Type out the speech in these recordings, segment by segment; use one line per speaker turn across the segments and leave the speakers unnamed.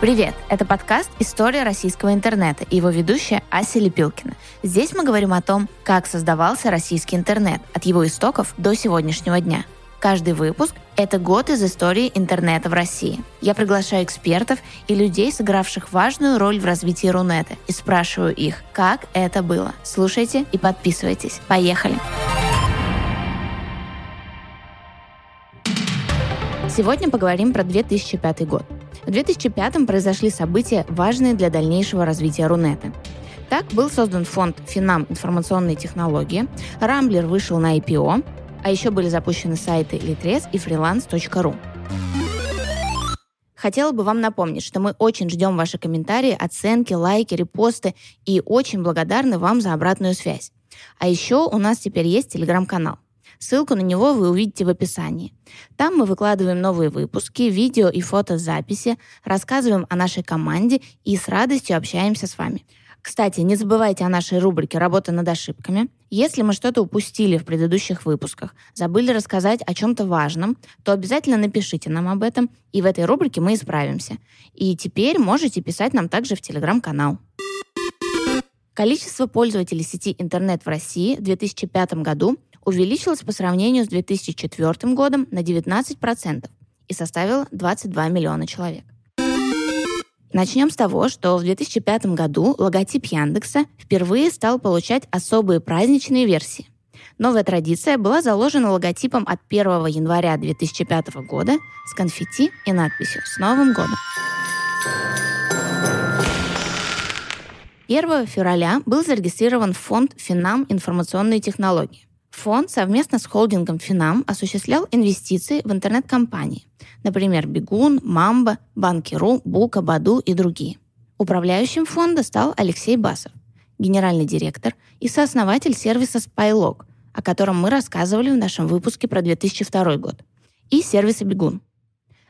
Привет! Это подкаст «История российского интернета» и его ведущая Ася Лепилкина. Здесь мы говорим о том, как создавался российский интернет от его истоков до сегодняшнего дня. Каждый выпуск – это год из истории интернета в России. Я приглашаю экспертов и людей, сыгравших важную роль в развитии Рунета, и спрашиваю их, как это было. Слушайте и подписывайтесь. Поехали! Сегодня поговорим про 2005 год – в 2005 произошли события, важные для дальнейшего развития Рунета. Так был создан фонд «Финам. Информационные технологии», Рамблер вышел на IPO, а еще были запущены сайты Litres и freelance.ru. Хотела бы вам напомнить, что мы очень ждем ваши комментарии, оценки, лайки, репосты и очень благодарны вам за обратную связь. А еще у нас теперь есть телеграм-канал. Ссылку на него вы увидите в описании. Там мы выкладываем новые выпуски, видео и фотозаписи, рассказываем о нашей команде и с радостью общаемся с вами. Кстати, не забывайте о нашей рубрике «Работа над ошибками». Если мы что-то упустили в предыдущих выпусках, забыли рассказать о чем-то важном, то обязательно напишите нам об этом, и в этой рубрике мы исправимся. И теперь можете писать нам также в телеграм-канал. Количество пользователей сети интернет в России в 2005 году увеличилась по сравнению с 2004 годом на 19% и составила 22 миллиона человек. Начнем с того, что в 2005 году логотип Яндекса впервые стал получать особые праздничные версии. Новая традиция была заложена логотипом от 1 января 2005 года с конфетти и надписью «С Новым годом!». 1 февраля был зарегистрирован фонд «Финам. Информационные технологии». Фонд совместно с холдингом Финам осуществлял инвестиции в интернет-компании, например, Бегун, Мамба, Банки.ру, Бука, Баду и другие. Управляющим фонда стал Алексей Басов, генеральный директор и сооснователь сервиса Spylog, о котором мы рассказывали в нашем выпуске про 2002 год, и сервиса Бегун.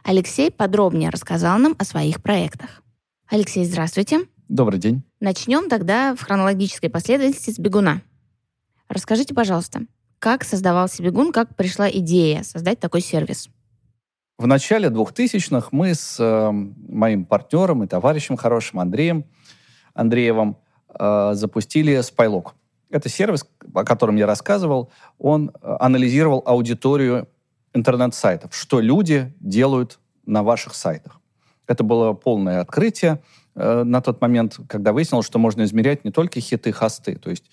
Алексей подробнее рассказал нам о своих проектах. Алексей, здравствуйте.
Добрый день.
Начнем тогда в хронологической последовательности с Бегуна. Расскажите, пожалуйста, как создавался Бегун, как пришла идея создать такой сервис?
В начале 2000-х мы с э, моим партнером и товарищем хорошим Андреем Андреевым э, запустили Spylog. Это сервис, о котором я рассказывал. Он э, анализировал аудиторию интернет-сайтов, что люди делают на ваших сайтах. Это было полное открытие э, на тот момент, когда выяснилось, что можно измерять не только хиты, хосты, то есть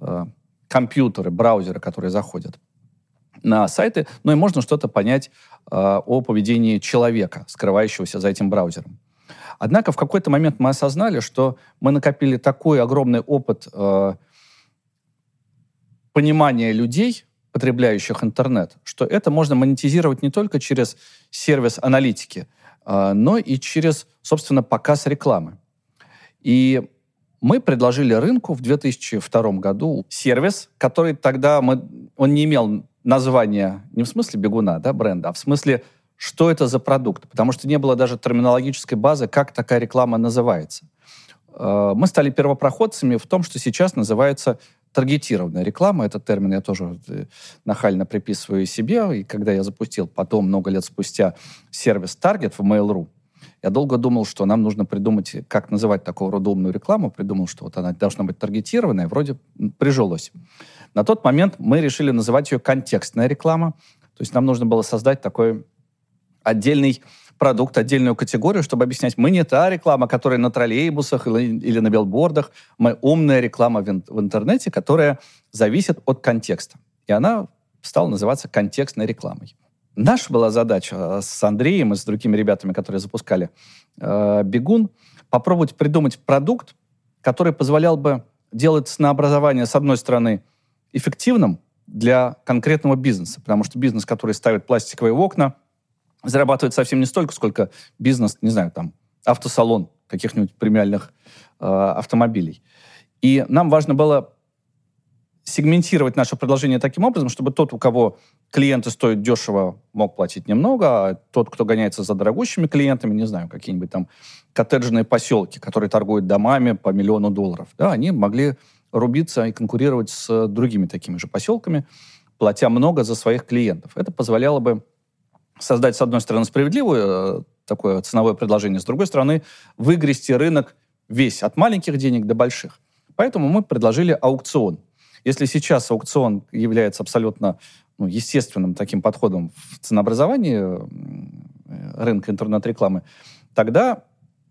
э, компьютеры, браузеры, которые заходят на сайты, но и можно что-то понять э, о поведении человека, скрывающегося за этим браузером. Однако в какой-то момент мы осознали, что мы накопили такой огромный опыт э, понимания людей, потребляющих интернет, что это можно монетизировать не только через сервис аналитики, э, но и через, собственно, показ рекламы. И мы предложили рынку в 2002 году сервис, который тогда мы, он не имел названия не в смысле бегуна, да, бренда, а в смысле, что это за продукт, потому что не было даже терминологической базы, как такая реклама называется. Э, мы стали первопроходцами в том, что сейчас называется таргетированная реклама. Этот термин я тоже э, нахально приписываю себе. И когда я запустил потом, много лет спустя, сервис Target в Mail.ru, я долго думал, что нам нужно придумать, как называть такого рода умную рекламу. Придумал, что вот она должна быть таргетированная. Вроде прижилось. На тот момент мы решили называть ее контекстная реклама. То есть нам нужно было создать такой отдельный продукт, отдельную категорию, чтобы объяснять, мы не та реклама, которая на троллейбусах или, или на билбордах, мы умная реклама в, в интернете, которая зависит от контекста. И она стала называться контекстной рекламой. Наша была задача э, с Андреем и с другими ребятами, которые запускали э, «Бегун», попробовать придумать продукт, который позволял бы делать ценообразование, с одной стороны, эффективным для конкретного бизнеса, потому что бизнес, который ставит пластиковые окна, зарабатывает совсем не столько, сколько бизнес, не знаю, там, автосалон каких-нибудь премиальных э, автомобилей. И нам важно было сегментировать наше предложение таким образом, чтобы тот, у кого клиенты стоят дешево, мог платить немного, а тот, кто гоняется за дорогущими клиентами, не знаю, какие-нибудь там коттеджные поселки, которые торгуют домами по миллиону долларов, да, они могли рубиться и конкурировать с другими такими же поселками, платя много за своих клиентов. Это позволяло бы создать, с одной стороны, справедливую э, такое ценовое предложение. С другой стороны, выгрести рынок весь, от маленьких денег до больших. Поэтому мы предложили аукцион. Если сейчас аукцион является абсолютно ну, естественным таким подходом в ценообразовании рынка интернет-рекламы, тогда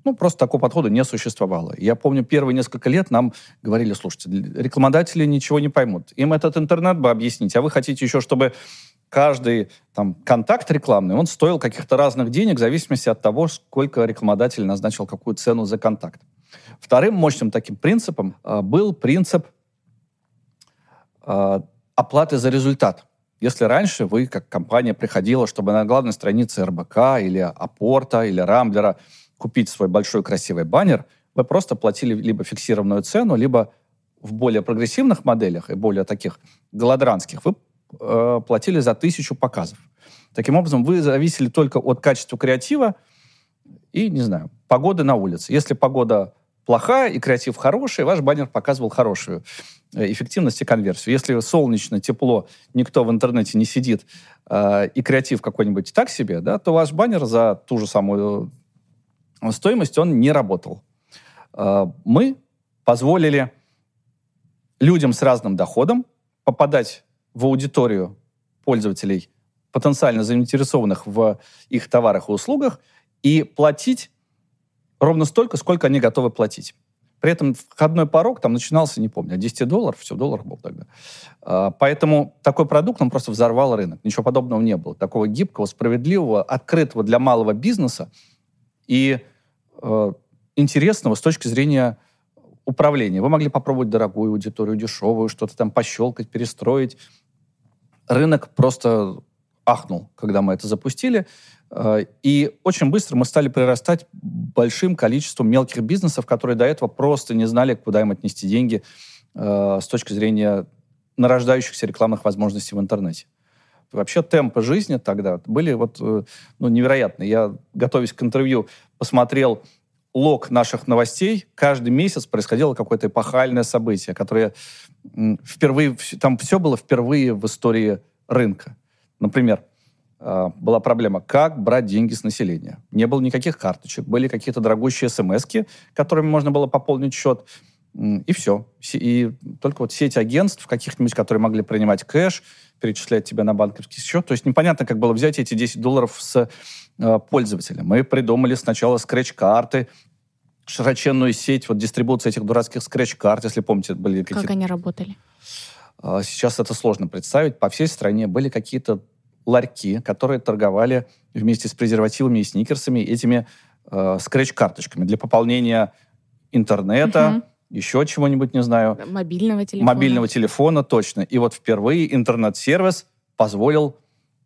ну, просто такого подхода не существовало. Я помню, первые несколько лет нам говорили, слушайте, рекламодатели ничего не поймут. Им этот интернет бы объяснить, а вы хотите еще, чтобы каждый там, контакт рекламный, он стоил каких-то разных денег в зависимости от того, сколько рекламодатель назначил какую цену за контакт. Вторым мощным таким принципом э, был принцип э, оплаты за результат. Если раньше вы, как компания, приходила, чтобы на главной странице РБК или Апорта или Рамблера купить свой большой красивый баннер, вы просто платили либо фиксированную цену, либо в более прогрессивных моделях и более таких голодранских вы э, платили за тысячу показов. Таким образом, вы зависели только от качества креатива и, не знаю, погоды на улице. Если погода плохая и креатив хороший, ваш баннер показывал хорошую э, эффективность и конверсию. Если солнечно, тепло, никто в интернете не сидит, э, и креатив какой-нибудь так себе, да, то ваш баннер за ту же самую э, стоимость, он не работал. Э, мы позволили людям с разным доходом попадать в аудиторию пользователей, потенциально заинтересованных в их товарах и услугах, и платить ровно столько, сколько они готовы платить. При этом входной порог там начинался, не помню, 10 долларов, все, доллар был тогда. А, поэтому такой продукт, он просто взорвал рынок. Ничего подобного не было. Такого гибкого, справедливого, открытого для малого бизнеса и э, интересного с точки зрения управления. Вы могли попробовать дорогую аудиторию, дешевую, что-то там пощелкать, перестроить, рынок просто ахнул, когда мы это запустили. Э, и очень быстро мы стали прирастать большим количеством мелких бизнесов, которые до этого просто не знали, куда им отнести деньги э, с точки зрения нарождающихся рекламных возможностей в интернете. Вообще темпы жизни тогда были вот, э, ну, невероятные. Я, готовясь к интервью, посмотрел лог наших новостей. Каждый месяц происходило какое-то эпохальное событие, которое впервые, там все было впервые в истории рынка. Например, а, была проблема, как брать деньги с населения. Не было никаких карточек, были какие-то дорогущие смс которыми можно было пополнить счет, и все. И только вот сеть агентств каких-нибудь, которые могли принимать кэш, перечислять тебя на банковский счет. То есть непонятно, как было взять эти 10 долларов с э, пользователя. Мы придумали сначала скретч-карты, широченную сеть вот дистрибуции этих дурацких скретч-карт, если помните, были
какие-то... Как они работали?
А, сейчас это сложно представить. По всей стране были какие-то ларьки, которые торговали вместе с презервативами и сникерсами этими э, скретч-карточками для пополнения интернета, угу. еще чего-нибудь, не знаю.
Мобильного телефона.
Мобильного телефона, точно. И вот впервые интернет-сервис позволил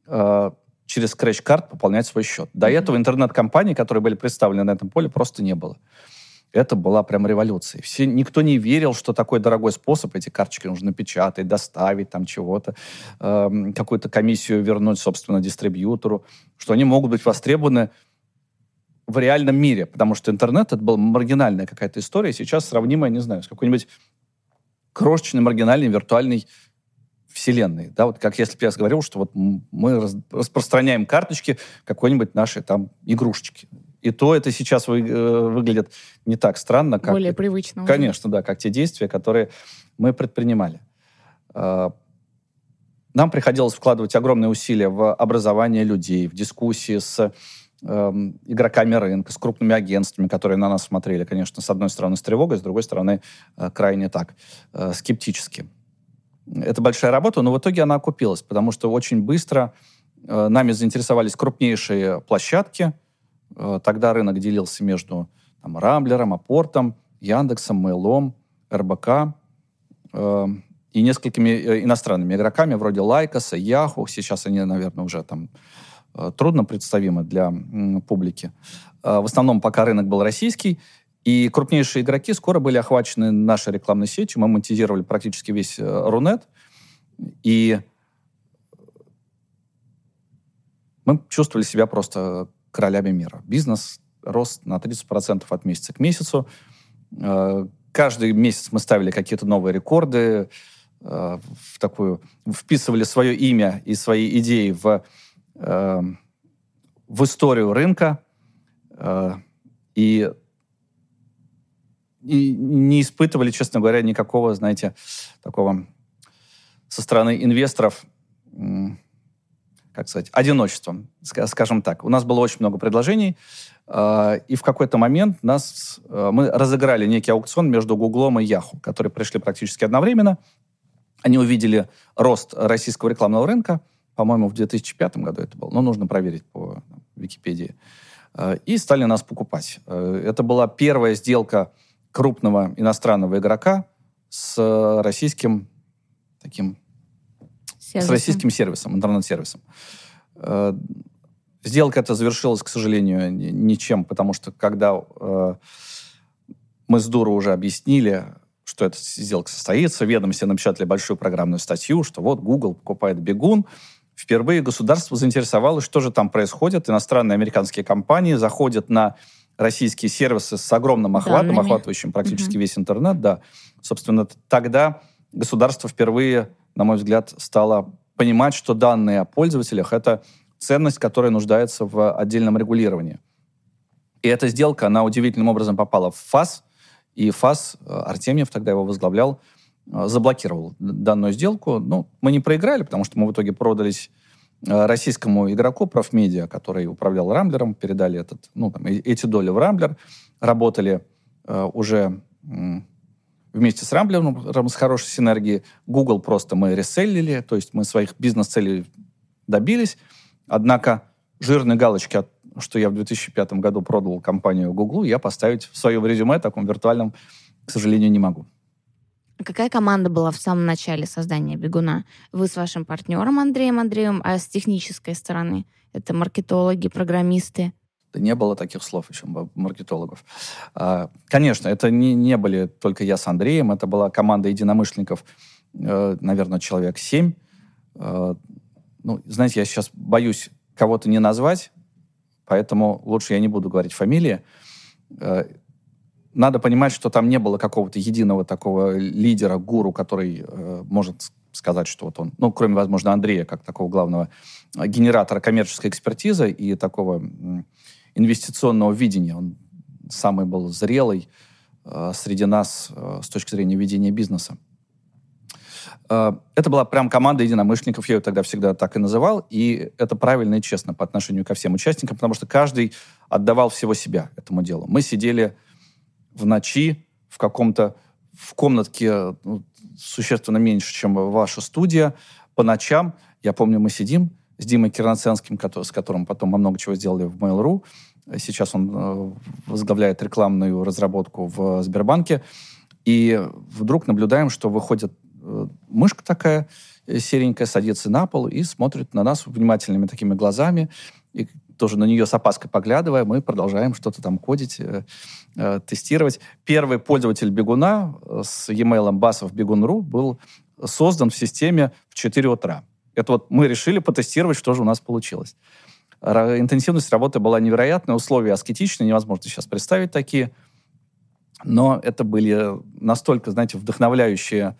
э, через скретч-карт пополнять свой счет. До mm-hmm. этого интернет-компаний, которые были представлены на этом поле, просто не было. Это была прям революция. Все, никто не верил, что такой дорогой способ, эти карточки нужно печатать, доставить там чего-то, э, какую-то комиссию вернуть, собственно, дистрибьютору, что они могут быть востребованы в реальном мире, потому что интернет это была маргинальная какая-то история, сейчас сравнимая, не знаю, с какой-нибудь крошечной, маргинальной, виртуальной вселенной. Да, вот как если бы я говорил, что вот мы распространяем карточки какой-нибудь нашей там игрушечки. И то это сейчас вы, э, выглядит не так странно, как...
Более привычно.
Конечно, уже. да, как те действия, которые мы предпринимали. А, нам приходилось вкладывать огромные усилия в образование людей, в дискуссии с э, игроками рынка, с крупными агентствами, которые на нас смотрели, конечно, с одной стороны с тревогой, с другой стороны э, крайне так, э, скептически. Это большая работа, но в итоге она окупилась, потому что очень быстро э, нами заинтересовались крупнейшие площадки. Э, тогда рынок делился между там, Рамблером, Апортом, Яндексом, Мейлом, РБК э, и несколькими э, иностранными игроками вроде Лайкоса, Яху. Сейчас они, наверное, уже там э, трудно представимы для публики. В основном пока рынок был российский, и крупнейшие игроки скоро были охвачены нашей рекламной сетью. Мы монетизировали практически весь Рунет. И мы чувствовали себя просто королями мира. Бизнес рос на 30% от месяца к месяцу. Э, каждый месяц мы ставили какие-то новые рекорды, э, в такую, вписывали свое имя и свои идеи в, в историю рынка. Э, и, и не испытывали, честно говоря, никакого, знаете, такого со стороны инвесторов, как сказать, одиночества, скажем так. У нас было очень много предложений, э, и в какой-то момент нас, э, мы разыграли некий аукцион между Гуглом и Яху, которые пришли практически одновременно. Они увидели рост российского рекламного рынка, по-моему, в 2005 году это было, но нужно проверить по Википедии, э, и стали нас покупать. Это была первая сделка крупного иностранного игрока с российским таким сервисом. с российским сервисом, интернет-сервисом. Э, сделка эта завершилась, к сожалению, ничем, потому что когда э, мы с Дуру уже объяснили, что эта сделка состоится, ведомости напечатали большую программную статью, что вот Google покупает бегун, впервые государство заинтересовалось, что же там происходит. Иностранные американские компании заходят на российские сервисы с огромным охватом, Данными. охватывающим практически угу. весь интернет, да. Собственно, тогда государство впервые на мой взгляд, стало понимать, что данные о пользователях — это ценность, которая нуждается в отдельном регулировании. И эта сделка, она удивительным образом попала в ФАС, и ФАС, э, Артемьев тогда его возглавлял, э, заблокировал данную сделку. Ну, мы не проиграли, потому что мы в итоге продались э, российскому игроку Профмедиа, который управлял Рамблером, передали этот, ну, там, эти доли в Рамблер, работали уже вместе с Рамблером с хорошей синергией. Google просто мы реселлили, то есть мы своих бизнес-целей добились. Однако жирные галочки, что я в 2005 году продал компанию Google, я поставить в своем резюме, таком виртуальном, к сожалению, не могу.
Какая команда была в самом начале создания «Бегуна»? Вы с вашим партнером Андреем Андреем, а с технической стороны? Это маркетологи, программисты?
Да не было таких слов еще маркетологов. А, конечно, это не, не были только я с Андреем, это была команда единомышленников, э, наверное, человек семь. Э, ну, знаете, я сейчас боюсь кого-то не назвать, поэтому лучше я не буду говорить фамилии. Э, надо понимать, что там не было какого-то единого такого лидера, гуру, который может сказать, что вот он, ну, кроме, возможно, Андрея, как такого главного генератора коммерческой экспертизы и такого инвестиционного видения. Он самый был зрелый э, среди нас э, с точки зрения ведения бизнеса. Э, это была прям команда единомышленников, я ее тогда всегда так и называл, и это правильно и честно по отношению ко всем участникам, потому что каждый отдавал всего себя этому делу. Мы сидели в ночи в каком-то в комнатке ну, существенно меньше, чем ваша студия, по ночам. Я помню, мы сидим, с Димой Кирнаценским, с которым потом мы много чего сделали в Mail.ru. Сейчас он э, возглавляет рекламную разработку в Сбербанке. И вдруг наблюдаем, что выходит э, мышка такая э, серенькая, садится на пол и смотрит на нас внимательными такими глазами. И тоже на нее с опаской поглядывая, мы продолжаем что-то там кодить, тестировать. Первый пользователь бегуна с e-mail басов бегун.ру был создан в системе в 4 утра. Это вот мы решили потестировать, что же у нас получилось. Интенсивность работы была невероятная, условия аскетичные, невозможно сейчас представить такие. Но это были настолько, знаете, вдохновляющие,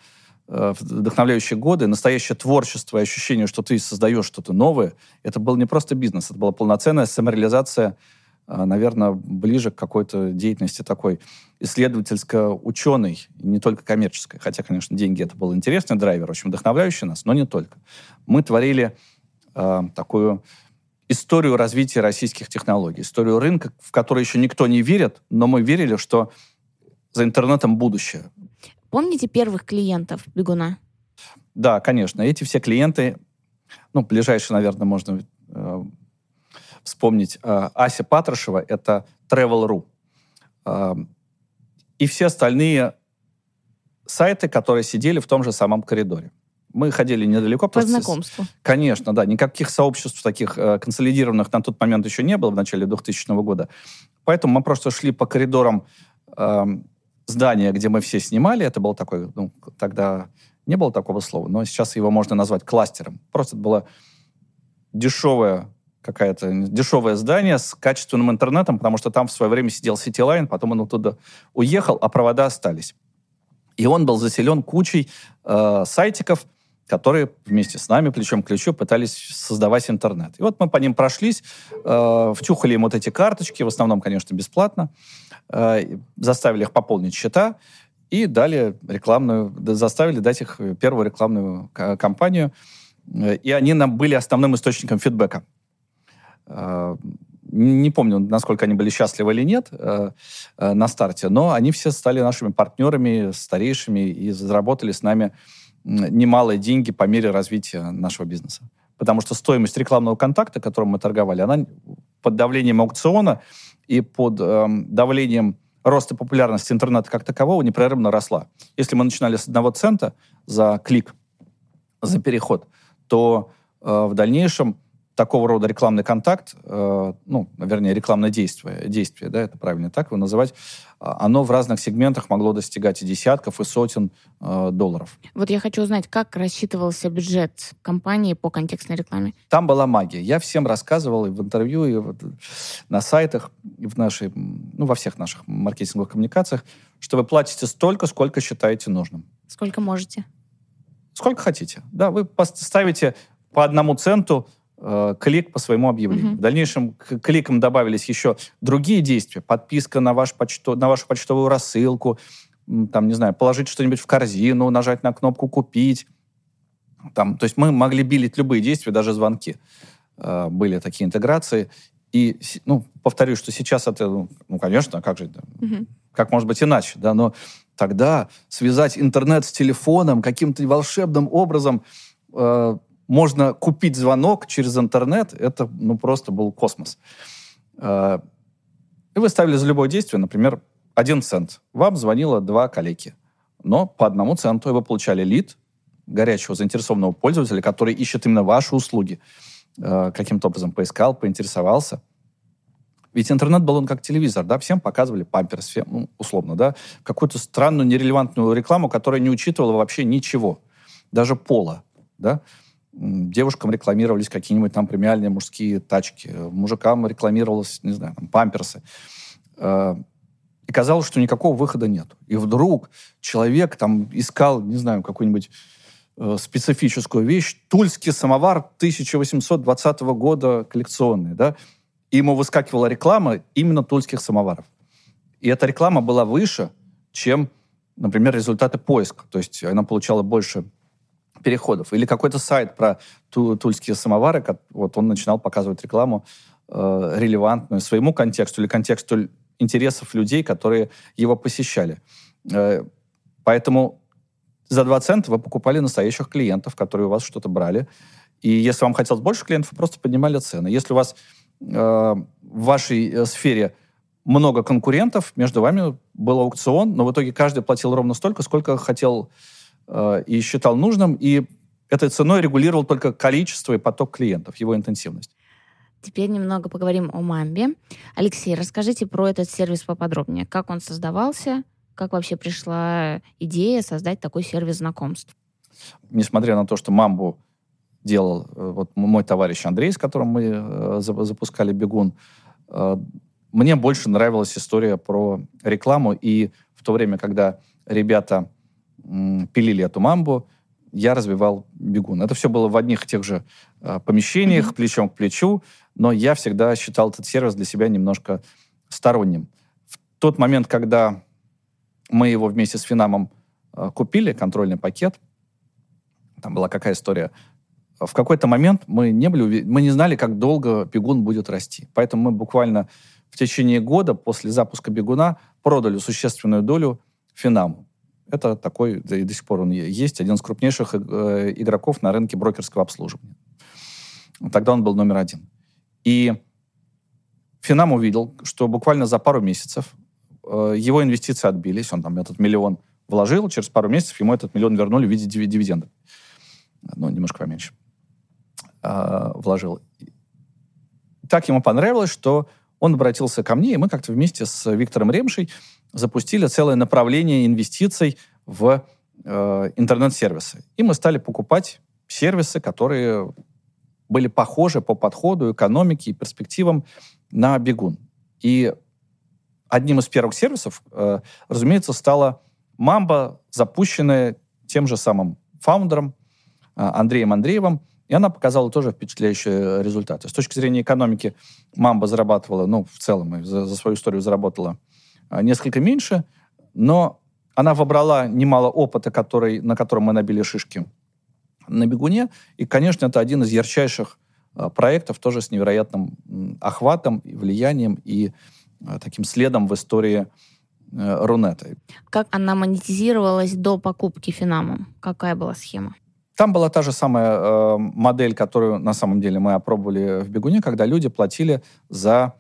э, вдохновляющие годы, настоящее творчество и ощущение, что ты создаешь что-то новое. Это был не просто бизнес, это была полноценная самореализация, э, наверное, ближе к какой-то деятельности такой исследовательско-ученой, не только коммерческой. Хотя, конечно, деньги это был интересный драйвер, очень вдохновляющий нас, но не только. Мы творили э, такую историю развития российских технологий, историю рынка, в который еще никто не верит, но мы верили, что за интернетом будущее.
Помните первых клиентов Бегуна?
Да, конечно. Эти все клиенты, ну, ближайшие, наверное, можно э, вспомнить. Э, Ася Патрушева — это Travel.ru. Э, и все остальные сайты, которые сидели в том же самом коридоре. Мы ходили недалеко.
По знакомству.
Конечно, да. Никаких сообществ таких э, консолидированных на тот момент еще не было в начале 2000 года. Поэтому мы просто шли по коридорам э, здания, где мы все снимали. Это был такой, ну, тогда не было такого слова, но сейчас его можно назвать кластером. Просто это было дешевое какое-то дешевое здание с качественным интернетом, потому что там в свое время сидел Cityline, потом он оттуда уехал, а провода остались. И он был заселен кучей э, сайтиков, которые вместе с нами плечом к плечу пытались создавать интернет. И вот мы по ним прошлись, э, втюхали им вот эти карточки, в основном, конечно, бесплатно, э, заставили их пополнить счета и дали рекламную, заставили дать их первую рекламную кампанию. Э, и они нам были основным источником фидбэка. Э, не помню, насколько они были счастливы или нет э, э, на старте, но они все стали нашими партнерами, старейшими и заработали с нами немалые деньги по мере развития нашего бизнеса. Потому что стоимость рекламного контакта, которым мы торговали, она под давлением аукциона и под э, давлением роста популярности интернета как такового непрерывно росла. Если мы начинали с одного цента за клик, за переход, то э, в дальнейшем такого рода рекламный контакт, э, ну, вернее, рекламное действие, действие, да, это правильно так его называть, а, оно в разных сегментах могло достигать и десятков, и сотен э, долларов.
Вот я хочу узнать, как рассчитывался бюджет компании по контекстной рекламе?
Там была магия. Я всем рассказывал и в интервью, и вот на сайтах, и в нашей, ну, во всех наших маркетинговых коммуникациях, что вы платите столько, сколько считаете нужным.
Сколько можете?
Сколько хотите. Да, вы поставите по одному центу клик по своему объявлению. Mm-hmm. В дальнейшем к кликам добавились еще другие действия. Подписка на, ваш почто, на вашу почтовую рассылку, там, не знаю, положить что-нибудь в корзину, нажать на кнопку «Купить». Там, то есть мы могли билить любые действия, даже звонки. Э, были такие интеграции. И, ну, повторюсь, что сейчас это, ну, ну конечно, как же? Mm-hmm. Как может быть иначе, да? Но тогда связать интернет с телефоном каким-то волшебным образом э, можно купить звонок через интернет, это ну, просто был космос. А, и вы ставили за любое действие, например, один цент. Вам звонило два коллеги. Но по одному центу и вы получали лид горячего заинтересованного пользователя, который ищет именно ваши услуги. А, каким-то образом поискал, поинтересовался. Ведь интернет был он как телевизор, да, всем показывали памперс, ну, условно, да, какую-то странную, нерелевантную рекламу, которая не учитывала вообще ничего, даже пола, да девушкам рекламировались какие-нибудь там премиальные мужские тачки, мужикам рекламировалось, не знаю, там, памперсы. Э, и казалось, что никакого выхода нет. И вдруг человек там искал, не знаю, какую-нибудь э, специфическую вещь, тульский самовар 1820 года коллекционный, да, и ему выскакивала реклама именно тульских самоваров. И эта реклама была выше, чем, например, результаты поиска. То есть она получала больше переходов. Или какой-то сайт про ту, тульские самовары, вот он начинал показывать рекламу э, релевантную своему контексту или контексту интересов людей, которые его посещали. Э, поэтому за 2 цента вы покупали настоящих клиентов, которые у вас что-то брали. И если вам хотелось больше клиентов, вы просто поднимали цены. Если у вас э, в вашей э, сфере много конкурентов, между вами был аукцион, но в итоге каждый платил ровно столько, сколько хотел и считал нужным, и этой ценой регулировал только количество и поток клиентов, его интенсивность.
Теперь немного поговорим о Мамбе. Алексей, расскажите про этот сервис поподробнее. Как он создавался? Как вообще пришла идея создать такой сервис знакомств?
Несмотря на то, что Мамбу делал э, вот мой товарищ Андрей, с которым мы э, запускали «Бегун», мне больше нравилась история про рекламу. И в то время, когда ребята пилили эту мамбу, я развивал бегун. Это все было в одних и тех же э, помещениях, mm-hmm. плечом к плечу, но я всегда считал этот сервис для себя немножко сторонним. В тот момент, когда мы его вместе с Финамом э, купили, контрольный пакет, там была какая история, в какой-то момент мы не были, мы не знали, как долго бегун будет расти. Поэтому мы буквально в течение года после запуска бегуна продали существенную долю Финаму. Это такой, да и до сих пор он есть, один из крупнейших э, игроков на рынке брокерского обслуживания. Тогда он был номер один. И Финам увидел, что буквально за пару месяцев э, его инвестиции отбились, он там этот миллион вложил, через пару месяцев ему этот миллион вернули в виде дивидендов. Ну, немножко поменьше э, вложил. Так ему понравилось, что он обратился ко мне, и мы как-то вместе с Виктором Ремшей запустили целое направление инвестиций в э, интернет-сервисы. И мы стали покупать сервисы, которые были похожи по подходу, экономике и перспективам на бегун. И одним из первых сервисов, э, разумеется, стала Мамба, запущенная тем же самым фаундером Андреем Андреевым, и она показала тоже впечатляющие результаты. С точки зрения экономики Мамба зарабатывала, ну, в целом, за, за свою историю заработала несколько меньше, но она вобрала немало опыта, который, на котором мы набили шишки на бегуне. И, конечно, это один из ярчайших проектов, тоже с невероятным охватом, влиянием и таким следом в истории э, Рунета.
Как она монетизировалась до покупки Финамом? Какая была схема?
Там была та же самая э, модель, которую на самом деле мы опробовали в бегуне, когда люди платили за,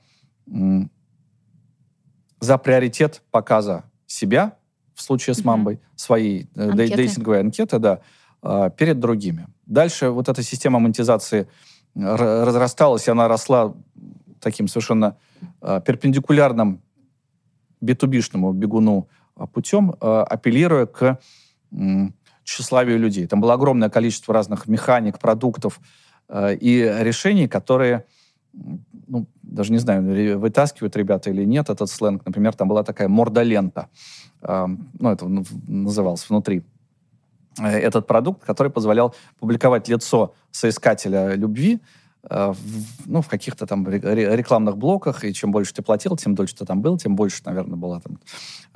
за приоритет показа себя, в случае с мамбой, mm-hmm. своей э, анкеты. дейтинговой анкеты, да, э, перед другими. Дальше вот эта система монетизации разрасталась, и она росла таким совершенно э, перпендикулярным битубишному бегуну э, путем, э, апеллируя к э, тщеславию людей. Там было огромное количество разных механик, продуктов э, и решений, которые, ну, даже не знаю, вытаскивают ребята или нет этот сленг. Например, там была такая мордолента. Э, ну, это называлось внутри э, этот продукт, который позволял публиковать лицо соискателя любви, Э, ну, в каких-то там рекламных блоках, и чем больше ты платил, тем дольше ты там был, тем больше, наверное, был там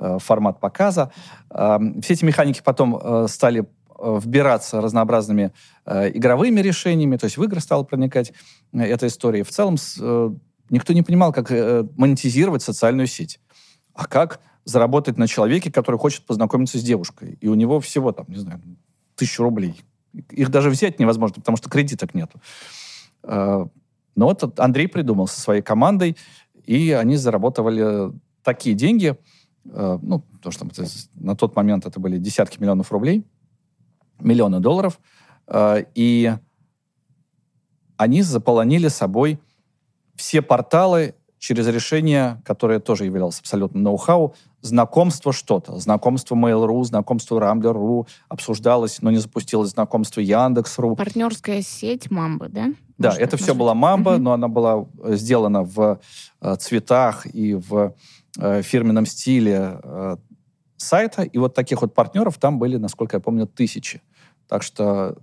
э, формат показа. Эм, все эти механики потом стали вбираться разнообразными игровыми решениями, то есть в игры стала проникать эта история. В целом никто не понимал, как монетизировать социальную сеть, а как заработать на человеке, который хочет познакомиться с девушкой, и у него всего там, не знаю, тысячу рублей. Их даже взять невозможно, потому что кредиток нету. Э, но вот Андрей придумал со своей командой, и они заработали такие деньги, э, ну, то, что на тот момент это были десятки миллионов рублей, миллионы долларов, э, и они заполонили собой все порталы через решение, которое тоже являлось абсолютно ноу-хау, знакомство что-то. Знакомство Mail.ru, знакомство Rambler.ru обсуждалось, но не запустилось знакомство Яндекс.ру.
Партнерская сеть Мамбы, да?
Да, Может, это все была Мамба, угу. но она была э, сделана в э, цветах и в фирменном стиле сайта. И вот таких вот партнеров там были, насколько я помню, тысячи. Так что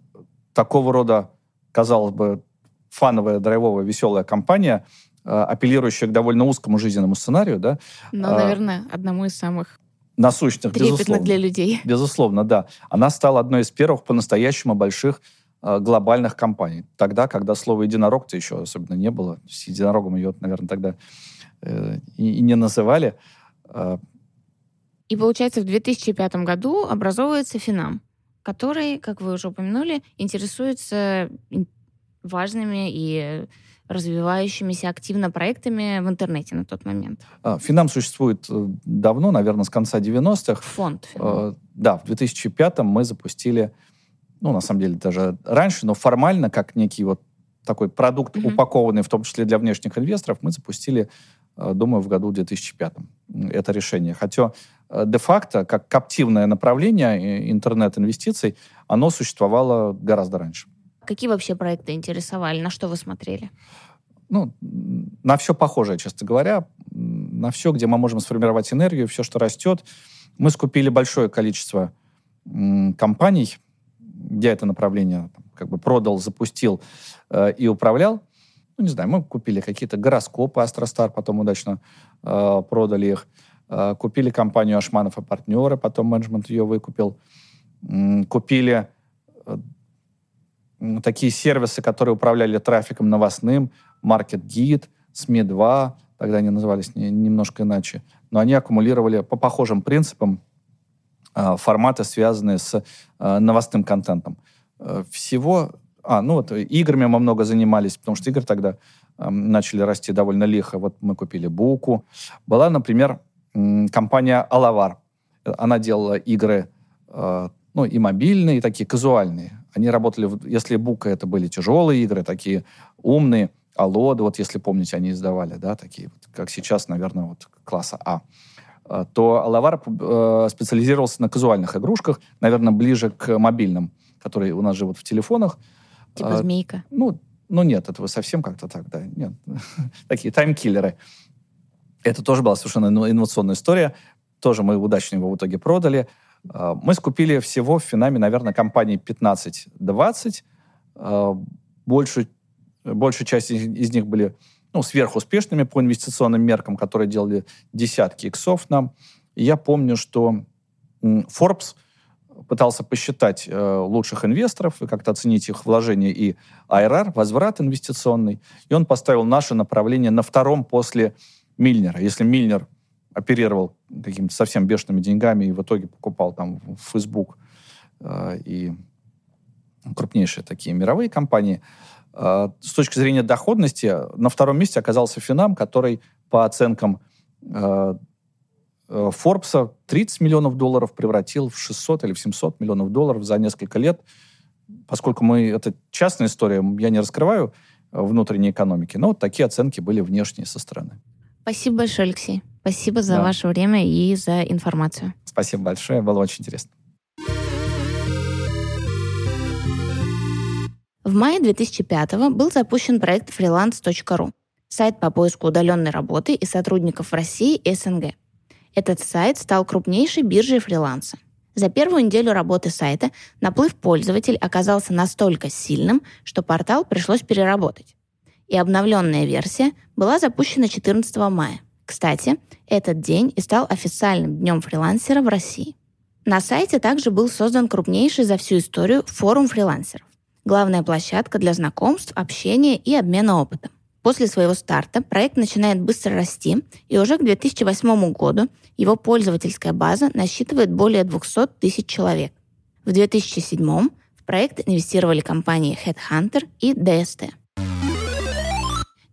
такого рода, казалось бы, фановая, драйвовая, веселая компания – Э, апеллирующая к довольно узкому жизненному сценарию, да.
Ну, наверное, одному из самых
насущных, безусловно.
для людей.
Безусловно, да. Она стала одной из первых по-настоящему больших э, глобальных компаний. Тогда, когда слово единорог-то еще особенно не было. С единорогом ее, наверное, тогда э, и, и не называли. Э.
И получается, в 2005 году образовывается Финам, который, как вы уже упомянули, интересуется важными и развивающимися активно проектами в интернете на тот момент?
А, Финам существует э, давно, наверное, с конца 90-х.
Фонд Финам. А,
да, в 2005-м мы запустили, ну, на самом деле, даже раньше, но формально, как некий вот такой продукт, mm-hmm. упакованный в том числе для внешних инвесторов, мы запустили, э, думаю, в году 2005 это решение. Хотя э, де-факто, как коптивное направление интернет-инвестиций, оно существовало гораздо раньше.
Какие вообще проекты интересовали? На что вы смотрели?
Ну, на все похожее, честно говоря. На все, где мы можем сформировать энергию, все, что растет. Мы скупили большое количество компаний. Я это направление как бы продал, запустил э, и управлял. Ну, не знаю, мы купили какие-то гороскопы Астростар, потом удачно э, продали их. Э, купили компанию Ашманов и партнеры, потом менеджмент ее выкупил. Купили э, такие сервисы, которые управляли трафиком новостным, Market Git, СМИ-2, тогда они назывались не, немножко иначе, но они аккумулировали по похожим принципам э, форматы, связанные с новостным контентом. Всего... А, ну вот играми мы много занимались, потому что игры тогда э, начали расти довольно лихо. Вот мы купили Буку. Была, например, компания Алавар. Она делала игры э, ну, и мобильные, и такие казуальные. Они работали, если Бука это были тяжелые игры, такие умные, а Лоды, вот если помните, они издавали, да, такие, вот, как сейчас, наверное, вот класса А, а то Алавар э, специализировался на казуальных игрушках, наверное, ближе к мобильным, которые у нас живут в телефонах.
Типа а, змейка?
Ну, ну нет, это вы совсем как-то так, да, нет. Такие таймкиллеры. Это тоже была совершенно инновационная история. Тоже мы удачно его в итоге продали. Э, мы скупили всего в Финаме, наверное, компании 15-20. Э, большую, большую часть из них были ну, сверхуспешными по инвестиционным меркам, которые делали десятки иксов нам. И я помню, что Forbes пытался посчитать э, лучших инвесторов и как-то оценить их вложения и IRR, возврат инвестиционный. И он поставил наше направление на втором после Мильнера. Если Мильнер оперировал какими-то совсем бешеными деньгами и в итоге покупал там Facebook э, и крупнейшие такие мировые компании, э, с точки зрения доходности на втором месте оказался Финам, который по оценкам э, Форбса 30 миллионов долларов превратил в 600 или в 700 миллионов долларов за несколько лет. Поскольку мы, это частная история, я не раскрываю внутренней экономики, но вот такие оценки были внешние со стороны.
Спасибо большое, Алексей. Спасибо за да. ваше время и за информацию.
Спасибо большое, было очень интересно.
В мае 2005 был запущен проект freelance.ru, сайт по поиску удаленной работы и сотрудников в России и СНГ. Этот сайт стал крупнейшей биржей фриланса. За первую неделю работы сайта наплыв пользователей оказался настолько сильным, что портал пришлось переработать. И обновленная версия была запущена 14 мая. Кстати, этот день и стал официальным днем фрилансера в России. На сайте также был создан крупнейший за всю историю форум фрилансеров. Главная площадка для знакомств, общения и обмена опытом. После своего старта проект начинает быстро расти, и уже к 2008 году его пользовательская база насчитывает более 200 тысяч человек. В 2007 в проект инвестировали компании Headhunter и DST.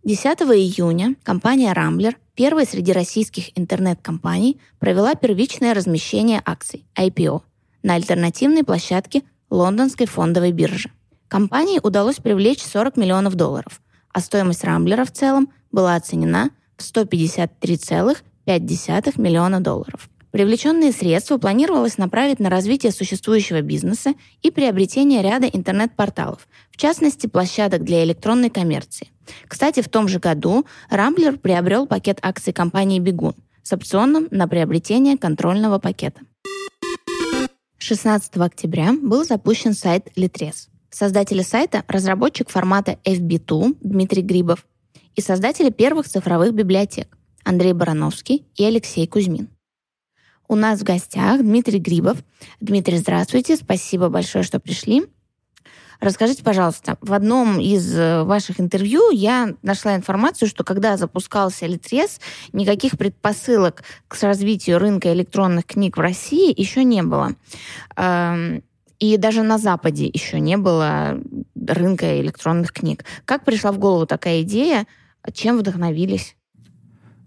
10 июня компания Rambler, первая среди российских интернет-компаний, провела первичное размещение акций IPO на альтернативной площадке лондонской фондовой биржи. Компании удалось привлечь 40 миллионов долларов – а стоимость Рамблера в целом была оценена в 153,5 миллиона долларов. Привлеченные средства планировалось направить на развитие существующего бизнеса и приобретение ряда интернет-порталов, в частности, площадок для электронной коммерции. Кстати, в том же году Рамблер приобрел пакет акций компании «Бегун» с опционом на приобретение контрольного пакета. 16 октября был запущен сайт Литрес. Создатели сайта — разработчик формата FB2 Дмитрий Грибов и создатели первых цифровых библиотек Андрей Барановский и Алексей Кузьмин. У нас в гостях Дмитрий Грибов. Дмитрий, здравствуйте, спасибо большое, что пришли. Расскажите, пожалуйста, в одном из э, ваших интервью я нашла информацию, что когда запускался Литрес, никаких предпосылок к развитию рынка электронных книг в России еще не было. Эм, и даже на Западе еще не было рынка электронных книг. Как пришла в голову такая идея? Чем вдохновились?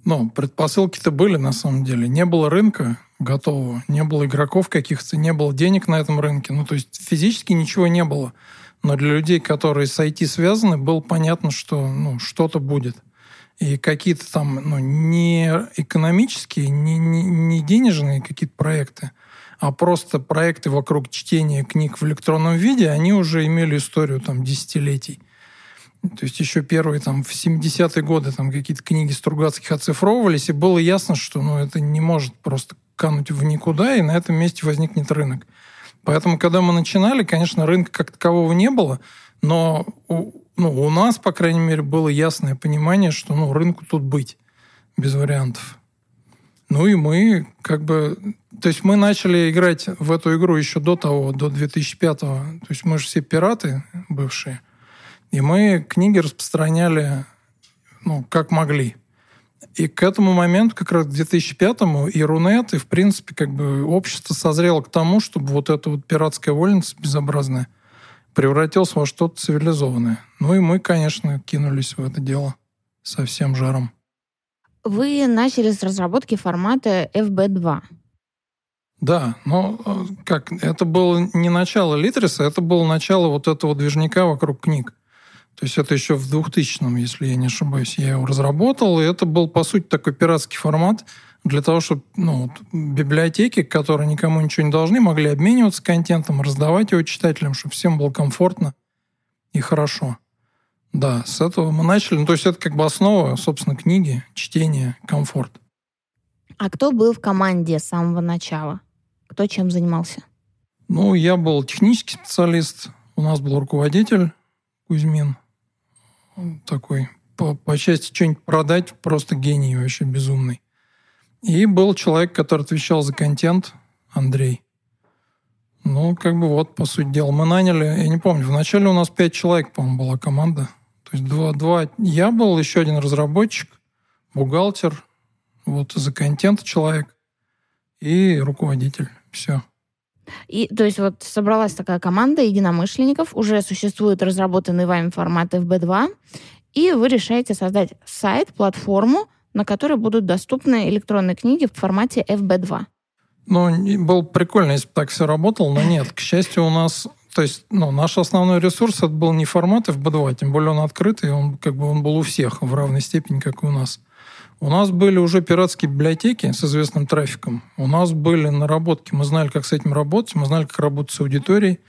Ну, предпосылки-то были на самом деле. Не было рынка готового, не было игроков каких-то, не было денег на этом рынке. Ну, то есть физически ничего не было. Но для людей, которые с IT связаны, было понятно, что ну, что-то будет. И какие-то там ну, не экономические, не, не, не денежные какие-то проекты – а просто проекты вокруг чтения книг в электронном виде, они уже имели историю там десятилетий. То есть еще первые там в 70-е годы там какие-то книги Стругацких оцифровывались, и было ясно, что ну, это не может просто кануть в никуда, и на этом месте возникнет рынок. Поэтому, когда мы начинали, конечно, рынка как такового не было, но у, ну, у нас, по крайней мере, было ясное понимание, что ну, рынку тут быть без вариантов. Ну и мы как бы... То есть мы начали играть в эту игру еще до того, до 2005 -го. То есть мы же все пираты бывшие. И мы книги распространяли, ну, как могли. И к этому моменту, как раз к 2005-му, и Рунет, и, в принципе, как бы общество созрело к тому, чтобы вот эта вот пиратская вольница безобразная превратилась во что-то цивилизованное. Ну и мы, конечно, кинулись в это дело со всем жаром.
Вы начали с разработки формата FB2.
Да, но э, как, это было не начало Литреса, это было начало вот этого движника вокруг книг. То есть это еще в 2000-м, если я не ошибаюсь, я его разработал, и это был, по сути, такой пиратский формат для того, чтобы ну, вот, библиотеки, которые никому ничего не должны, могли обмениваться контентом, раздавать его читателям, чтобы всем было комфортно и хорошо. Да, с этого мы начали. Ну, то есть это как бы основа, собственно, книги, чтение, комфорт.
А кто был в команде с самого начала? Кто чем занимался?
Ну, я был технический специалист, у нас был руководитель Кузьмин, такой по, по части что-нибудь продать, просто гений вообще безумный. И был человек, который отвечал за контент, Андрей. Ну, как бы вот, по сути дела, мы наняли, я не помню, вначале у нас пять человек, по-моему, была команда. То есть два, два, я был, еще один разработчик, бухгалтер, вот за контент человек и руководитель. Все.
И, то есть вот собралась такая команда единомышленников, уже существуют разработанные вами форматы FB2, и вы решаете создать сайт, платформу, на которой будут доступны электронные книги в формате FB2.
Ну, было прикольно, если бы так все работало, но нет. К счастью, у нас... То есть, ну, наш основной ресурс это был не формат FB2, тем более он открытый, он как бы он был у всех в равной степени, как и у нас. У нас были уже пиратские библиотеки с известным трафиком. У нас были наработки. Мы знали, как с этим работать. Мы знали, как работать с аудиторией.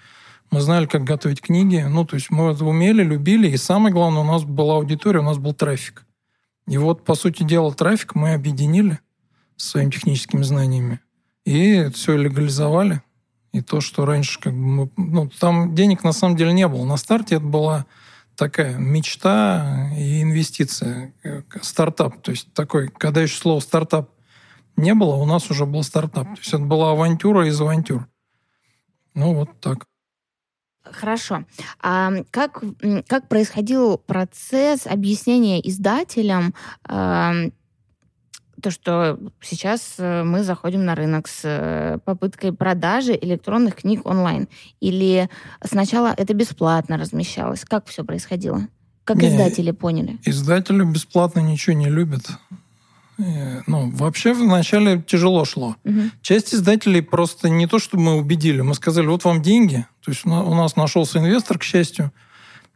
Мы знали, как готовить книги. Ну, то есть мы это умели, любили. И самое главное, у нас была аудитория, у нас был трафик. И вот, по сути дела, трафик мы объединили своими техническими знаниями. И все легализовали. И то, что раньше как бы мы... Ну, там денег на самом деле не было. На старте это была такая мечта и инвестиция, стартап. То есть такой, когда еще слова стартап не было, у нас уже был стартап. То есть это была авантюра из авантюр. Ну, вот так.
Хорошо. А как, как происходил процесс объяснения издателям э, то, что сейчас э, мы заходим на рынок с э, попыткой продажи электронных книг онлайн? Или сначала это бесплатно размещалось? Как все происходило? Как не, издатели поняли?
Издатели бесплатно ничего не любят. Э, ну, вообще вначале тяжело шло. Угу. Часть издателей просто не то, что мы убедили, мы сказали, вот вам деньги. То есть у нас нашелся инвестор, к счастью,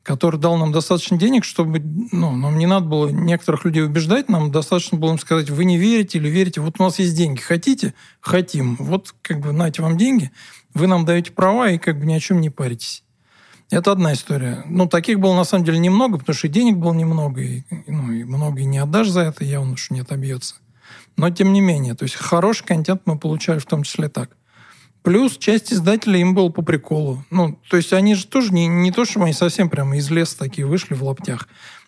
который дал нам достаточно денег, чтобы ну, нам не надо было некоторых людей убеждать, нам достаточно было им сказать, вы не верите или верите, вот у нас есть деньги, хотите? Хотим. Вот как бы нате вам деньги, вы нам даете права и как бы ни о чем не паритесь. Это одна история. Ну, таких было на самом деле немного, потому что и денег было немного, и, ну, и много и не отдашь за это, явно что не отобьется. Но тем не менее, то есть хороший контент мы получали в том числе так. Плюс часть издателей им было по приколу. Ну, то есть они же тоже не, не то, что они совсем прямо из леса такие вышли в лаптях.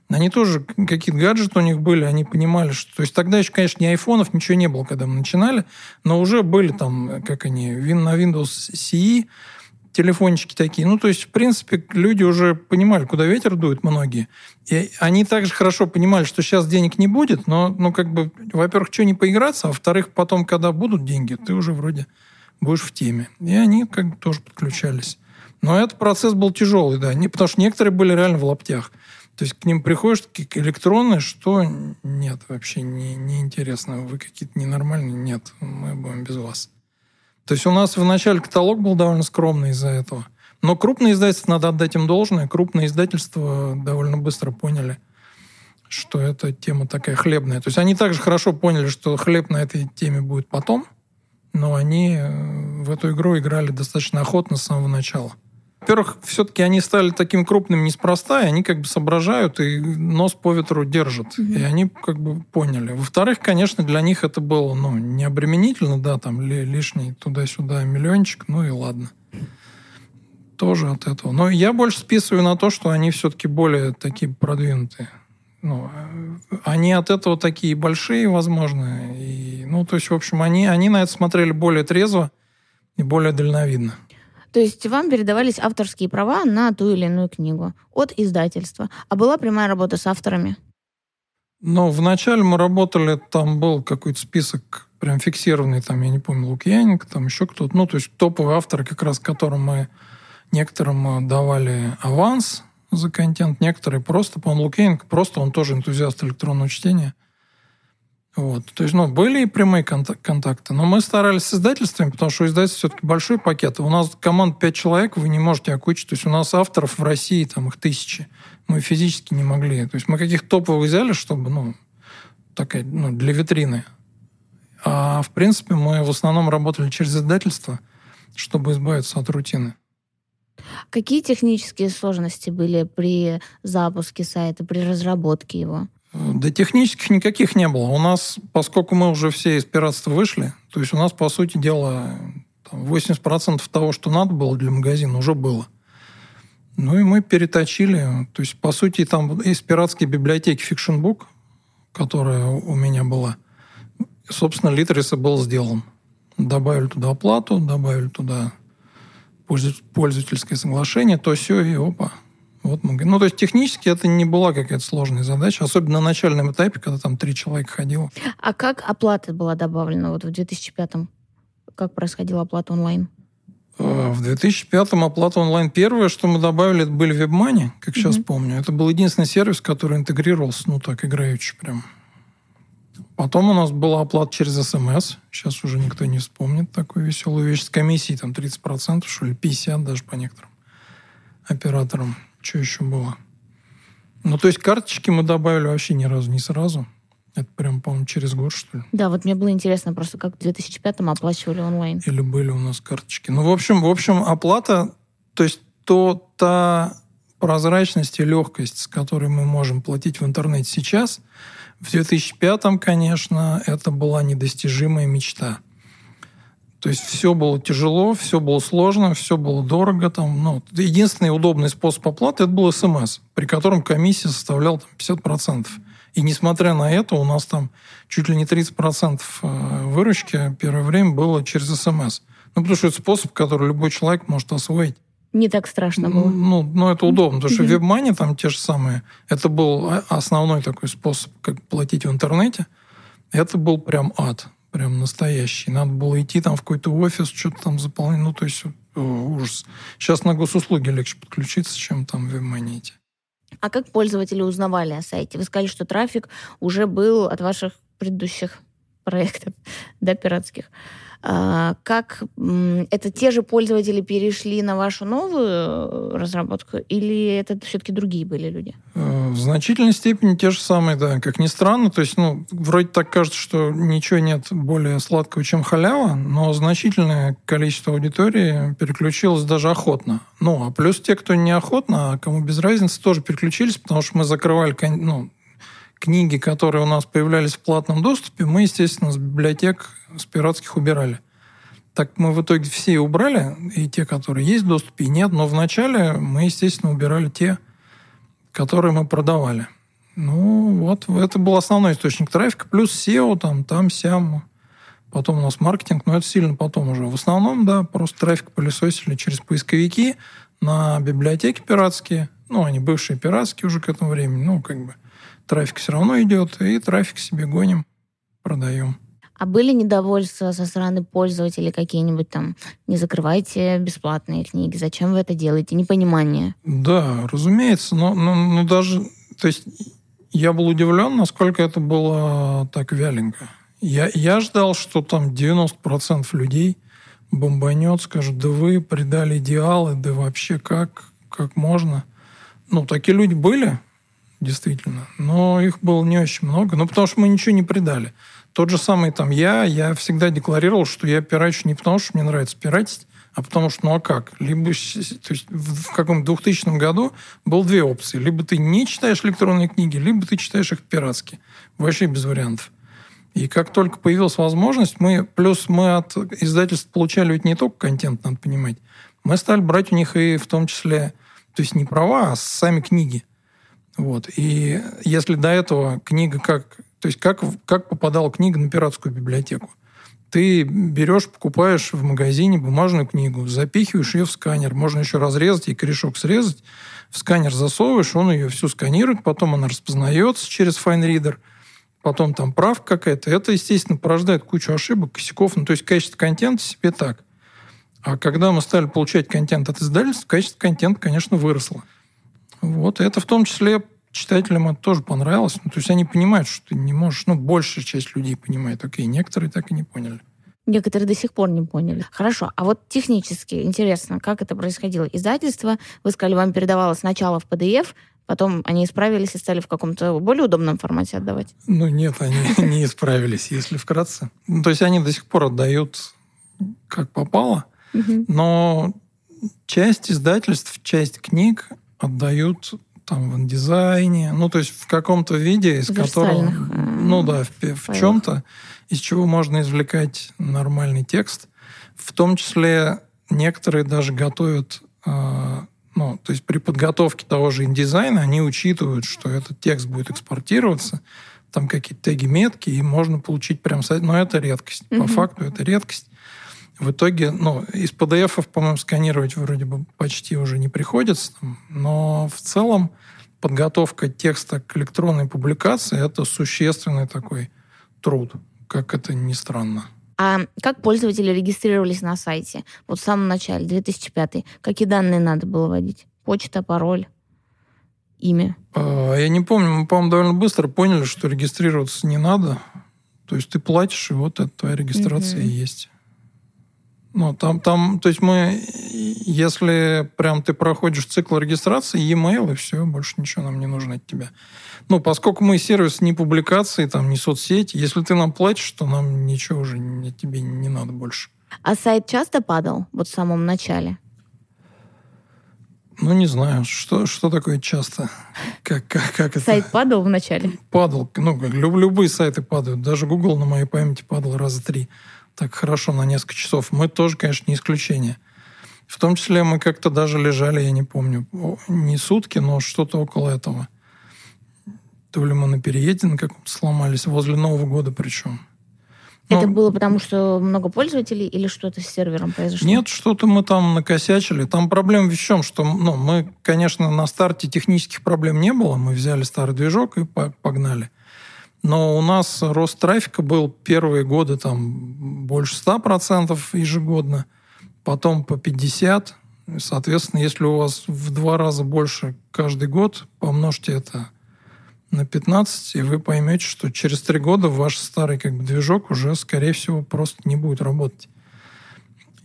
Они тоже, какие-то гаджеты у них были, они понимали, что... То есть тогда еще, конечно, ни айфонов, ничего не было, когда мы начинали, но уже были там, как они, на Windows CE, телефончики такие. Ну, то есть, в принципе, люди уже понимали, куда ветер дует, многие. И они также хорошо понимали, что сейчас денег не будет, но, ну, как бы, во-первых, что не поиграться, а во-вторых, потом, когда будут деньги, ты уже вроде будешь в теме. И они как бы тоже подключались. Но этот процесс был тяжелый, да, не, потому что некоторые были реально в лаптях. То есть к ним приходишь такие электронные, что нет, вообще не, не интересно. Вы какие-то ненормальные, нет, мы будем без вас. То есть у нас в начале каталог был довольно скромный из-за этого. Но крупные издательства, надо отдать им должное, крупные издательства довольно быстро поняли, что эта тема такая хлебная. То есть они также хорошо поняли, что хлеб на этой теме будет потом, но они э, в эту игру играли достаточно охотно с самого начала. Во-первых, все-таки они стали таким крупным неспроста, и они как бы соображают и нос по ветру держат. Mm-hmm. И они как бы поняли. Во-вторых, конечно, для них это было ну, не обременительно, да, там лишний туда-сюда миллиончик, ну и ладно. Тоже от этого. Но я больше списываю на то, что они все-таки более такие продвинутые. Ну, они от этого такие большие, возможно. И, ну, то есть, в общем, они, они на это смотрели более трезво и более дальновидно.
То есть вам передавались авторские права на ту или иную книгу от издательства. А была прямая работа с авторами?
Ну, вначале мы работали, там был какой-то список прям фиксированный, там, я не помню, Лукьяненко, там еще кто-то. Ну, то есть топовые авторы, как раз которым мы некоторым давали аванс за контент, некоторые просто, по-моему, Лукьяненко просто, он тоже энтузиаст электронного чтения. Вот. То есть, ну, были и прямые контакты. Но мы старались с издательствами, потому что у издательства все-таки большой пакет. У нас команда 5 человек, вы не можете окучить. То есть у нас авторов в России там их тысячи. Мы физически не могли. То есть мы каких топовых взяли, чтобы, ну, такая, ну, для витрины. А в принципе мы в основном работали через издательство, чтобы избавиться от рутины.
Какие технические сложности были при запуске сайта, при разработке его?
Да технических никаких не было. У нас, поскольку мы уже все из пиратства вышли, то есть у нас, по сути дела, Там 80% того, что надо было для магазина, уже было. Ну и мы переточили. То есть, по сути, там из пиратской библиотеки Fiction Book, которая у меня была, собственно, Литрис был сделан. Добавили туда оплату, добавили туда пользовательское соглашение, то все, и опа. Вот мы, ну, то есть технически это не была какая-то сложная задача, особенно на начальном этапе, когда там три человека ходило.
А как оплата была добавлена вот в 2005-м? Как происходила оплата онлайн?
Э, в 2005-м оплата онлайн первое, что мы добавили, это были WebMoney, как сейчас mm-hmm. помню. Это был единственный сервис, который интегрировался, ну так, играючи прям. Потом у нас была оплата через СМС. Сейчас уже никто не вспомнит такую веселую вещь. С комиссией там 30%, что ли, 50% даже по некоторым операторам. Что еще было? Ну, то есть карточки мы добавили вообще ни разу, не сразу. Это прям, по-моему, через год, что ли?
Да, вот мне было интересно просто, как в 2005-м оплачивали онлайн.
Или были у нас карточки. Ну, в общем, в общем, оплата, то есть то, та прозрачность и легкость, с которой мы можем платить в интернете сейчас, в 2005-м, конечно, это была недостижимая мечта. То есть все было тяжело, все было сложно, все было дорого. Там, ну, единственный удобный способ оплаты это был СМС, при котором комиссия составляла там, 50%. И несмотря на это, у нас там чуть ли не 30% э, выручки первое время было через СМС. Ну, потому что это способ, который любой человек может освоить.
Не так страшно было.
Ну, ну это удобно, потому что WebMoney там те же самые. Это был основной такой способ, как платить в интернете. Это был прям ад, прям настоящий. Надо было идти там в какой-то офис, что-то там заполнять. Ну, то есть ужас. Сейчас на госуслуги легче подключиться, чем там в идти.
А как пользователи узнавали о сайте? Вы сказали, что трафик уже был от ваших предыдущих проектов, да, пиратских. А, как это те же пользователи перешли на вашу новую э, разработку, или это все-таки другие были люди?
Э, в значительной степени те же самые, да. Как ни странно, то есть, ну, вроде так кажется, что ничего нет более сладкого, чем халява, но значительное количество аудитории переключилось даже охотно. Ну, а плюс те, кто неохотно, а кому без разницы, тоже переключились, потому что мы закрывали ну, книги, которые у нас появлялись в платном доступе, мы, естественно, с библиотек с пиратских убирали. Так мы в итоге все убрали, и те, которые есть в доступе, и нет. Но вначале мы, естественно, убирали те, которые мы продавали. Ну, вот это был основной источник трафика. Плюс SEO, там, там, сям. Потом у нас маркетинг, но это сильно потом уже. В основном, да, просто трафик пылесосили через поисковики на библиотеки пиратские. Ну, они бывшие пиратские уже к этому времени. Ну, как бы трафик все равно идет, и трафик себе гоним, продаем.
А были недовольства со стороны пользователей какие-нибудь там, не закрывайте бесплатные книги, зачем вы это делаете, непонимание?
Да, разумеется, но, но, но даже, то есть я был удивлен, насколько это было так вяленько. Я, я ждал, что там 90% людей бомбанет, скажут, да вы предали идеалы, да вообще как, как можно. Ну, такие люди были, действительно. Но их было не очень много. Ну, потому что мы ничего не придали. Тот же самый там я, я всегда декларировал, что я пирачу не потому, что мне нравится пиратить, а потому что, ну а как? Либо то есть, в каком-то 2000 году было две опции. Либо ты не читаешь электронные книги, либо ты читаешь их пиратски. Вообще без вариантов. И как только появилась возможность, мы, плюс мы от издательств получали ведь не только контент, надо понимать, мы стали брать у них и в том числе, то есть не права, а сами книги. Вот. И если до этого книга как... То есть как, как попадала книга на пиратскую библиотеку? Ты берешь, покупаешь в магазине бумажную книгу, запихиваешь ее в сканер, можно еще разрезать и корешок срезать, в сканер засовываешь, он ее всю сканирует, потом она распознается через FineReader, потом там правка какая-то. Это, естественно, порождает кучу ошибок, косяков. Ну, то есть качество контента себе так. А когда мы стали получать контент от издательств, качество контента, конечно, выросло. Вот, это в том числе читателям это тоже понравилось. Ну, то есть они понимают, что ты не можешь, ну, большая часть людей понимает, окей, некоторые так и не поняли.
Некоторые до сих пор не поняли. Хорошо, а вот технически интересно, как это происходило? Издательство, вы сказали, вам передавалось сначала в PDF, потом они исправились и стали в каком-то более удобном формате отдавать?
Ну нет, они не исправились, если вкратце. Ну, то есть они до сих пор отдают как попало, но часть издательств, часть книг отдают там в дизайне, ну то есть в каком-то виде, из которого,
э,
ну да, в, в чем-то, из чего можно извлекать нормальный текст. В том числе некоторые даже готовят, э, ну, то есть при подготовке того же индизайна они учитывают, что этот текст будет экспортироваться, там какие-то теги, метки, и можно получить прям сайт. Но это редкость. Mm-hmm. По факту это редкость. В итоге, ну, из PDF, по-моему, сканировать вроде бы почти уже не приходится, но в целом подготовка текста к электронной публикации – это существенный такой труд, как это ни странно.
А как пользователи регистрировались на сайте? Вот в самом начале, 2005 Какие данные надо было вводить? Почта, пароль, имя?
А, я не помню. Мы, по-моему, довольно быстро поняли, что регистрироваться не надо. То есть ты платишь, и вот это твоя регистрация и есть. Ну, там, там, то есть мы, если прям ты проходишь цикл регистрации, e-mail, и все, больше ничего нам не нужно от тебя. Ну, поскольку мы сервис не публикации, там, не соцсети, если ты нам платишь, то нам ничего уже не, тебе не надо больше.
А сайт часто падал, вот в самом начале?
Ну, не знаю, что, что такое часто? Как, как, как это?
Сайт падал в начале?
Падал. Ну, люб, любые сайты падают. Даже Google на моей памяти падал раза три так хорошо на несколько часов. Мы тоже, конечно, не исключение. В том числе мы как-то даже лежали, я не помню, не сутки, но что-то около этого. То ли мы на переезде на каком-то сломались, возле Нового года причем.
Это ну, было потому, что много пользователей или что-то с сервером произошло?
Нет, что-то мы там накосячили. Там проблема в чем, что ну, мы, конечно, на старте технических проблем не было. Мы взяли старый движок и погнали. Но у нас рост трафика был первые годы там больше 100% ежегодно, потом по 50%. Соответственно, если у вас в два раза больше каждый год, помножьте это на 15, и вы поймете, что через три года ваш старый как бы, движок уже, скорее всего, просто не будет работать.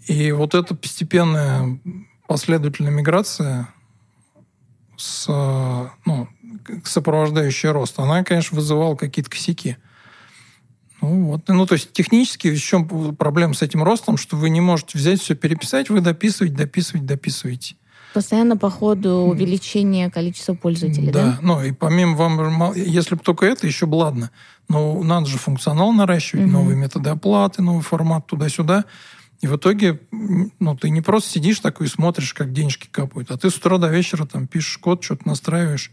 И вот эта постепенная последовательная миграция с, ну, сопровождающий рост, она, конечно, вызывала какие-то косяки. Ну, вот. ну, то есть технически в чем проблема с этим ростом, что вы не можете взять все переписать, вы дописываете, дописываете, дописываете.
Постоянно по ходу увеличение количества пользователей, да?
Да, ну и помимо вам, если бы только это, еще бы ладно. Но надо же функционал наращивать, угу. новые методы оплаты, новый формат туда-сюда. И в итоге, ну, ты не просто сидишь такой и смотришь, как денежки капают, а ты с утра до вечера там пишешь код, что-то настраиваешь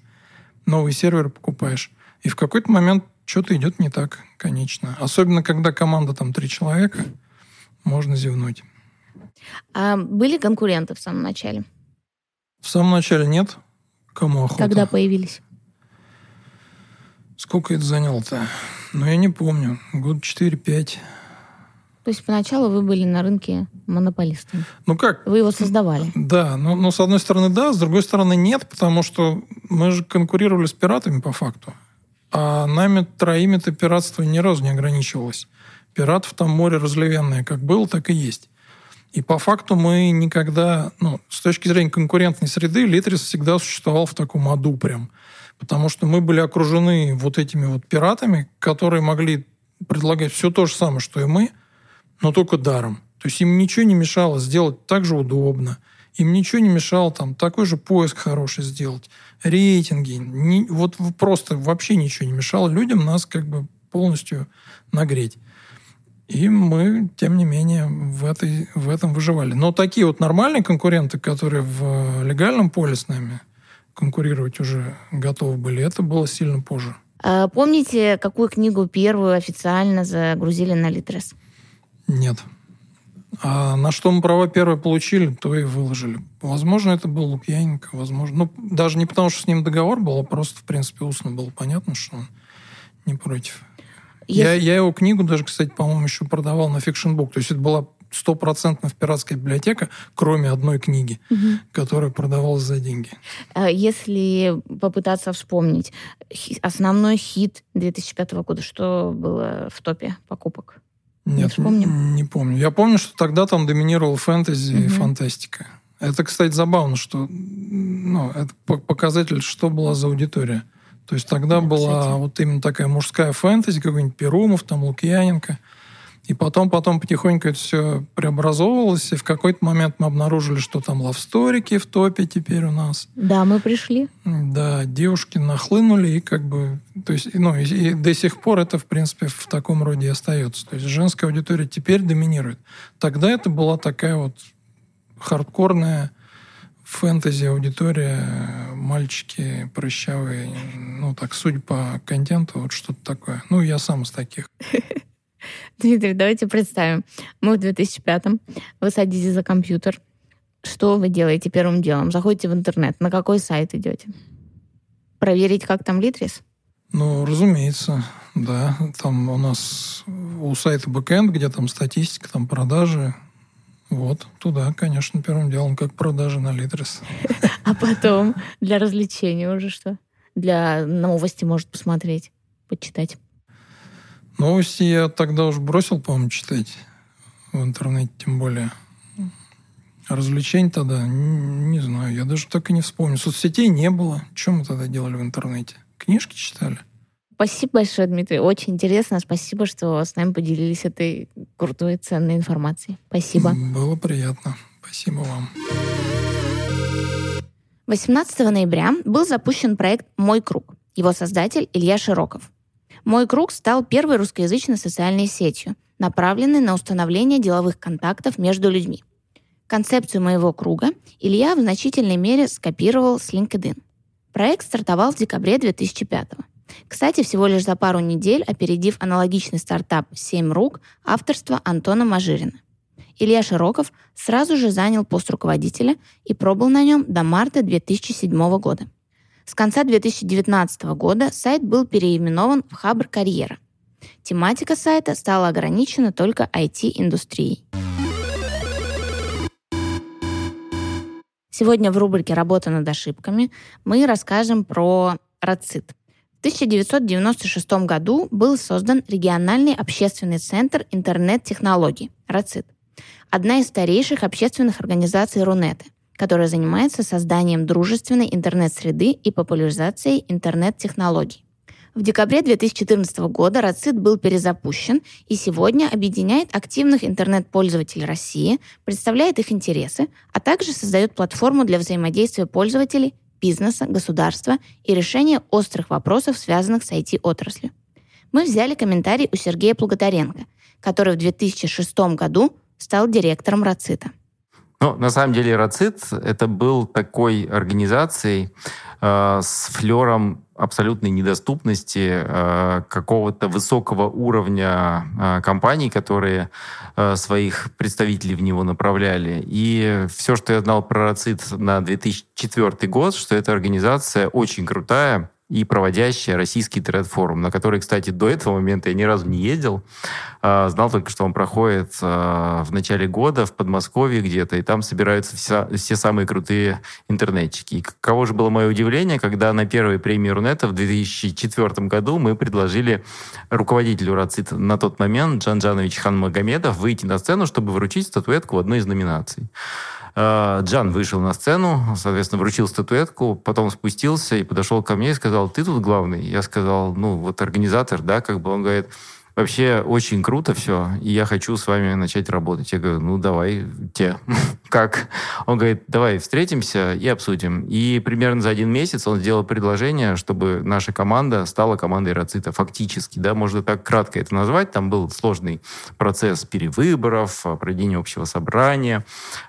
новый сервер покупаешь. И в какой-то момент что-то идет не так, конечно. Особенно, когда команда там три человека, можно зевнуть.
А были конкуренты в самом начале?
В самом начале нет. Кому охота?
Когда появились?
Сколько это заняло-то? Ну, я не помню. Год 4-5.
То есть поначалу вы были на рынке монополистом?
Ну как?
Вы его создавали?
Да, ну, ну с одной стороны да, с другой стороны нет, потому что мы же конкурировали с пиратами по факту. А нами троими-то пиратство ни разу не ограничивалось. Пиратов там море разливенное, как было, так и есть. И по факту мы никогда, ну, с точки зрения конкурентной среды, Литрис всегда существовал в таком аду прям. Потому что мы были окружены вот этими вот пиратами, которые могли предлагать все то же самое, что и мы – но только даром. То есть им ничего не мешало сделать так же удобно. Им ничего не мешало там такой же поиск хороший сделать, рейтинги. Не, вот просто вообще ничего не мешало людям нас как бы полностью нагреть. И мы, тем не менее, в, этой, в этом выживали. Но такие вот нормальные конкуренты, которые в легальном поле с нами конкурировать уже готовы были, это было сильно позже.
А помните, какую книгу первую официально загрузили на Литрес?
Нет. А на что мы права первые получили, то и выложили. Возможно, это был Лукьяненко, возможно. Ну, даже не потому, что с ним договор был, а просто, в принципе, устно было понятно, что он не против. Если... Я, я его книгу даже, кстати, по-моему, еще продавал на FictionBook. То есть это была стопроцентно пиратская библиотека, кроме одной книги, угу. которая продавалась за деньги.
А если попытаться вспомнить, основной хит 2005 года, что было в топе покупок?
Нет, не, не помню. Я помню, что тогда там доминировал фэнтези угу. и фантастика. Это, кстати, забавно, что ну, это показатель, что была за аудитория. То есть тогда да, была кстати. вот именно такая мужская фэнтези, какой-нибудь Перумов, там Лукьяненко. И потом, потом потихоньку это все преобразовывалось, и в какой-то момент мы обнаружили, что там лавсторики в топе теперь у нас.
Да, мы пришли.
Да, девушки нахлынули, и как бы, то есть, ну, и, и до сих пор это, в принципе, в таком роде и остается. То есть женская аудитория теперь доминирует. Тогда это была такая вот хардкорная фэнтези-аудитория, мальчики прыщавые, ну, так, судя по контенту, вот что-то такое. Ну, я сам из таких.
Дмитрий, давайте представим. Мы в 2005-м, вы садитесь за компьютер. Что вы делаете первым делом? Заходите в интернет. На какой сайт идете? Проверить, как там Литрис?
Ну, разумеется, да. Там у нас у сайта бэкэнд, где там статистика, там продажи. Вот, туда, конечно, первым делом, как продажи на Литрис.
А потом для развлечения уже что? Для новости может посмотреть, почитать.
Новости я тогда уже бросил, по-моему, читать в интернете, тем более. Развлечений тогда, не, не знаю, я даже так и не вспомню. Соцсетей не было. Что мы тогда делали в интернете? Книжки читали.
Спасибо большое, Дмитрий. Очень интересно. Спасибо, что с нами поделились этой крутой, ценной информацией. Спасибо.
Было приятно. Спасибо вам.
18 ноября был запущен проект «Мой круг». Его создатель Илья Широков. «Мой круг» стал первой русскоязычной социальной сетью, направленной на установление деловых контактов между людьми. Концепцию «Моего круга» Илья в значительной мере скопировал с LinkedIn. Проект стартовал в декабре 2005 года. Кстати, всего лишь за пару недель опередив аналогичный стартап «Семь рук» авторства Антона Мажирина. Илья Широков сразу же занял пост руководителя и пробыл на нем до марта 2007 года. С конца 2019 года сайт был переименован в Хабр Карьера. Тематика сайта стала ограничена только IT-индустрией. Сегодня в рубрике «Работа над ошибками» мы расскажем про РАЦИТ. В 1996 году был создан региональный общественный центр интернет-технологий РАЦИТ, одна из старейших общественных организаций Рунеты – которая занимается созданием дружественной интернет-среды и популяризацией интернет-технологий. В декабре 2014 года РАЦИТ был перезапущен и сегодня объединяет активных интернет-пользователей России, представляет их интересы, а также создает платформу для взаимодействия пользователей, бизнеса, государства и решения острых вопросов, связанных с IT-отраслью. Мы взяли комментарий у Сергея Плугодаренко, который в 2006 году стал директором РАЦИТа.
Ну, на самом деле, РАЦИТ это был такой организацией э, с флером абсолютной недоступности э, какого-то высокого уровня э, компаний, которые э, своих представителей в него направляли. И все, что я знал про РАЦИТ на 2004 год, что эта организация очень крутая, и проводящая российский тред-форум, на который, кстати, до этого момента я ни разу не ездил. А, знал только, что он проходит а, в начале года в Подмосковье где-то, и там собираются вся, все самые крутые интернетчики. И каково же было мое удивление, когда на первой премии Рунета в 2004 году мы предложили руководителю РАЦИТ на тот момент Джан Джанович Хан Магомедов выйти на сцену, чтобы вручить статуэтку в одной из номинаций. А, Джан вышел на сцену, соответственно, вручил статуэтку, потом спустился и подошел ко мне и сказал, ты тут главный? Я сказал, ну, вот организатор, да, как бы он говорит, Вообще очень круто все, и я хочу с вами начать работать. Я говорю, ну давай, те, как? Он говорит, давай встретимся и обсудим. И примерно за один месяц он сделал предложение, чтобы наша команда стала командой Рацита. Фактически, да, можно так кратко это назвать. Там был сложный процесс перевыборов, проведения общего собрания.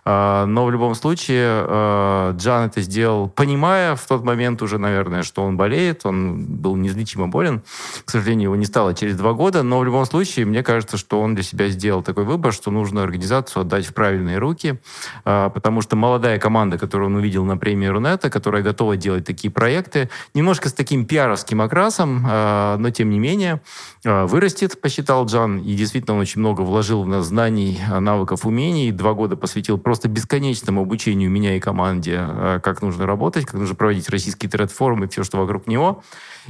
А, но в любом случае а, Джан это сделал, понимая в тот момент уже, наверное, что он болеет, он был неизлечимо болен. К сожалению, его не стало через два года, но но в любом случае, мне кажется, что он для себя сделал такой выбор, что нужно организацию отдать в правильные руки, а, потому что молодая команда, которую он увидел на премии Рунета, которая готова делать такие проекты, немножко с таким пиаровским окрасом, а, но тем не менее а, вырастет, посчитал Джан, и действительно он очень много вложил в нас знаний, навыков, умений, два года посвятил просто бесконечному обучению меня и команде, как нужно работать, как нужно проводить российский тред-форум и все, что вокруг него.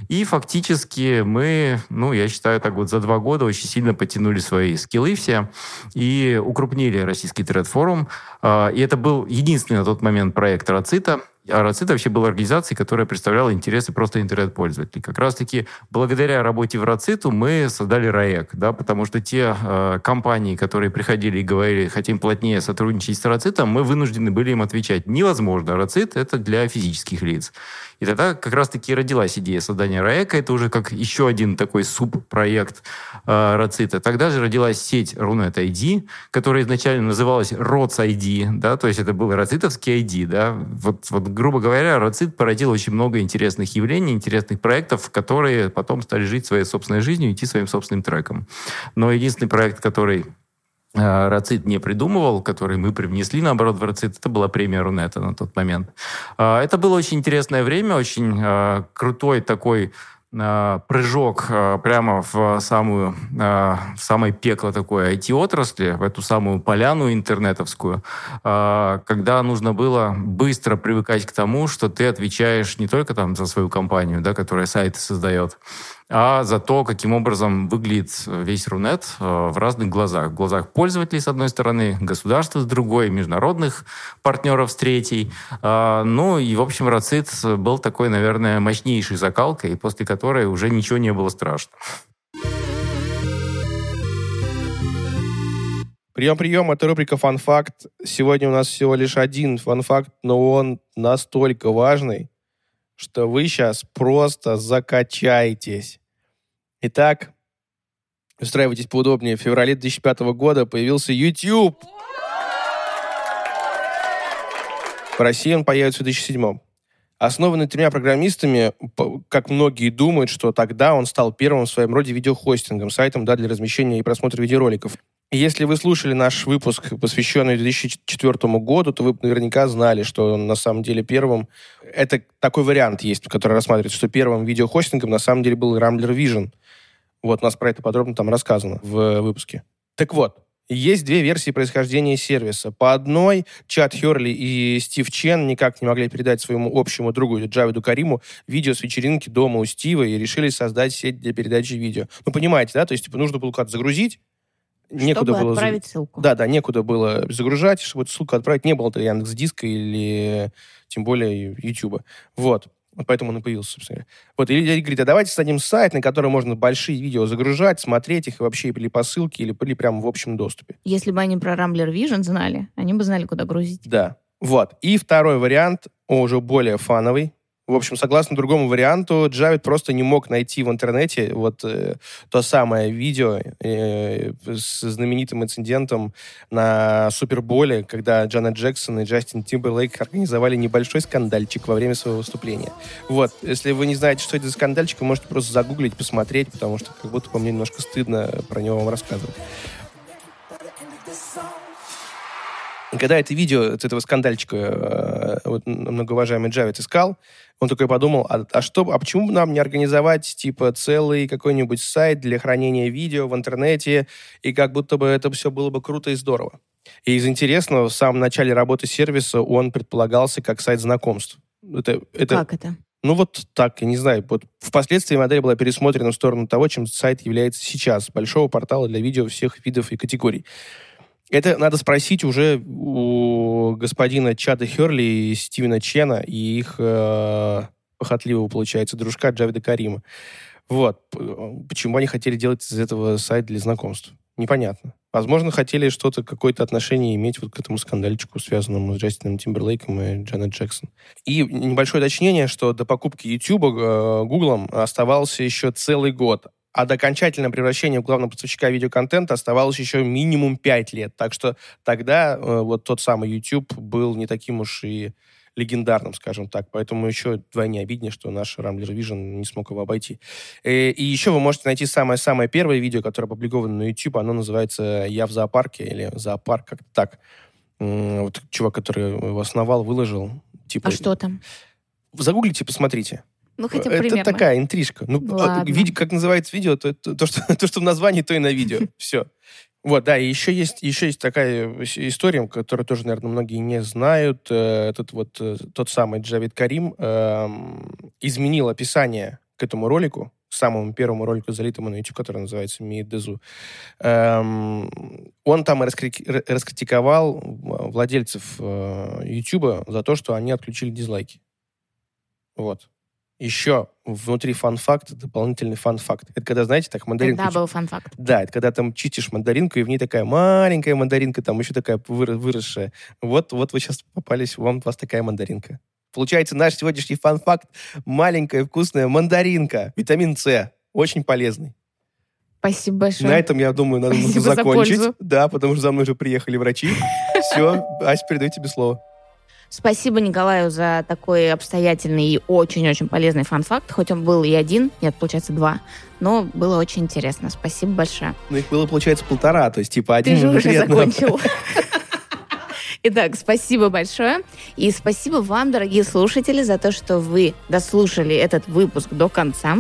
И фактически мы, ну, я считаю, так вот за два года очень сильно потянули свои скиллы все и укрупнили российский тред-форум. А, и это был единственный на тот момент проект Рацита, А Рацит вообще была организацией, которая представляла интересы просто интернет-пользователей. Как раз-таки благодаря работе в Рациту мы создали РАЭК, да, потому что те э, компании, которые приходили и говорили, хотим плотнее сотрудничать с Рацитом, мы вынуждены были им отвечать, невозможно, Рацит — это для физических лиц. И тогда как раз-таки родилась идея создания РАЭКа. Это уже как еще один такой субпроект э, Рацита. Тогда же родилась сеть Runet ID, которая изначально называлась ROTS ID, да, то есть это был рацитовский ID, да. Вот, вот грубо говоря, Рацит породил очень много интересных явлений, интересных проектов, которые потом стали жить своей собственной жизнью, идти своим собственным треком. Но единственный проект, который Рацит не придумывал, который мы привнесли, наоборот, в Рацит, это была премия Рунета на тот момент. Э, это было очень интересное время, очень э, крутой такой прыжок прямо в самую в самое пекло такой IT-отрасли, в эту самую поляну интернетовскую, когда нужно было быстро привыкать к тому, что ты отвечаешь не только там за свою компанию, да, которая сайты создает, а за то, каким образом выглядит весь Рунет э, в разных глазах. В глазах пользователей, с одной стороны, государства с другой, международных партнеров с третьей. А, ну и, в общем, Рацит был такой, наверное, мощнейшей закалкой, после которой уже ничего не было страшно.
Прием, прием, это рубрика «Фан-факт». Сегодня у нас всего лишь один фан-факт, но он настолько важный, что вы сейчас просто закачаетесь. Итак, устраивайтесь поудобнее. В феврале 2005 года появился YouTube. В России он появится в 2007. Основанный тремя программистами, как многие думают, что тогда он стал первым в своем роде видеохостингом, сайтом да, для размещения и просмотра видеороликов. Если вы слушали наш выпуск, посвященный 2004 году, то вы наверняка знали, что на самом деле первым... Это такой вариант есть, который рассматривается, что первым видеохостингом на самом деле был Rambler Vision. Вот, у нас про это подробно там рассказано в выпуске. Так вот, есть две версии происхождения сервиса. По одной, Чад Херли и Стив Чен никак не могли передать своему общему другу Джавиду Кариму видео с вечеринки дома у Стива и решили создать сеть для передачи видео. Ну, понимаете, да? То есть, типа, нужно было куда-то загрузить,
некуда чтобы было отправить ссылку.
Да, да, некуда было загружать, чтобы эту ссылку отправить. Не было то Яндекс Диска или тем более Ютуба. Вот. Вот поэтому он и появился, собственно. Вот, и люди говорят, а давайте создадим сайт, на который можно большие видео загружать, смотреть их вообще или по ссылке, или, или прямо в общем доступе.
Если бы они про Rambler Vision знали, они бы знали, куда грузить.
Да. Вот. И второй вариант, уже более фановый, в общем, согласно другому варианту, Джавид просто не мог найти в интернете вот э, то самое видео э, с знаменитым инцидентом на Суперболе, когда Джана Джексон и Джастин Тимберлейк организовали небольшой скандальчик во время своего выступления. Вот, если вы не знаете, что это за скандальчик, вы можете просто загуглить, посмотреть, потому что как будто по мне немножко стыдно про него вам рассказывать. Когда это видео от этого скандальчика э, вот, многоуважаемый Джавид искал, он такой подумал, а, а что, а почему нам не организовать, типа, целый какой-нибудь сайт для хранения видео в интернете, и как будто бы это все было бы круто и здорово. И из интересного, в самом начале работы сервиса он предполагался как сайт знакомств.
Это, это, как это?
Ну вот так, я не знаю. Вот впоследствии модель была пересмотрена в сторону того, чем сайт является сейчас. Большого портала для видео всех видов и категорий. Это надо спросить уже у господина Чада Херли и Стивена Чена и их э, похотливого, получается, дружка Джавида Карима. Вот. Почему они хотели делать из этого сайт для знакомств? Непонятно. Возможно, хотели что-то, какое-то отношение иметь вот к этому скандальчику, связанному с Джастином Тимберлейком и Джанет Джексон. И небольшое уточнение, что до покупки YouTube э, оставался еще целый год а до окончательного превращения в главного поставщика видеоконтента оставалось еще минимум 5 лет. Так что тогда э, вот тот самый YouTube был не таким уж и легендарным, скажем так. Поэтому еще вдвойне обиднее, что наш Rambler Vision не смог его обойти. И, э, и еще вы можете найти самое-самое первое видео, которое опубликовано на YouTube. Оно называется «Я в зоопарке» или «Зоопарк», как-то так. Вот чувак, который его основал, выложил. Типа,
а что там?
Загуглите, посмотрите.
Ну, хотя
Это
примерно.
такая интрижка. Ну, а,
Ладно.
видео, как называется видео, то, то, то, что, то, что в названии, то и на видео. Все. Вот, да, и еще есть, еще есть такая история, которую тоже, наверное, многие не знают. Э, этот вот, э, тот самый Джавид Карим э, изменил описание к этому ролику, самому первому ролику, залитому на YouTube, который называется «Миет Дезу». Эм, он там раскри- раскритиковал владельцев э, YouTube за то, что они отключили дизлайки. Вот. Еще внутри фан-факт, дополнительный фан-факт. Это когда, знаете, так мандаринку...
Когда был фан-факт?
Да, это когда там чистишь мандаринку, и в ней такая маленькая мандаринка, там еще такая выр- выросшая. Вот, вот вы сейчас попались, вам, у вас такая мандаринка. Получается, наш сегодняшний фан-факт – маленькая вкусная мандаринка. Витамин С. Очень полезный.
Спасибо большое.
На этом, я думаю, надо
Спасибо за
закончить. Да, потому что за мной уже приехали врачи. Все, Ася, передаю тебе слово.
Спасибо Николаю за такой обстоятельный и очень-очень полезный фан-факт. Хоть он был и один, нет, получается два, но было очень интересно. Спасибо большое.
Ну, их было, получается, полтора, то есть, типа, один
Ты же уже закончил. Итак, спасибо большое. И спасибо вам, дорогие слушатели, за то, что вы дослушали этот выпуск до конца.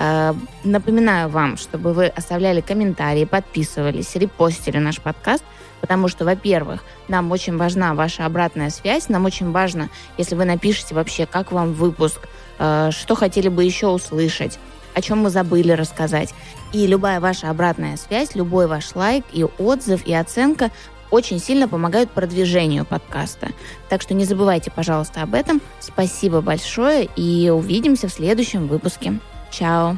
Э, Напоминаю вам, чтобы вы оставляли комментарии, подписывались, репостили наш подкаст, потому что, во-первых, нам очень важна ваша обратная связь, нам очень важно, если вы напишите вообще, как вам выпуск, э, что хотели бы еще услышать, о чем мы забыли рассказать. И любая ваша обратная связь, любой ваш лайк и отзыв, и оценка очень сильно помогают продвижению подкаста. Так что не забывайте, пожалуйста, об этом. Спасибо большое и увидимся в следующем выпуске. Чао!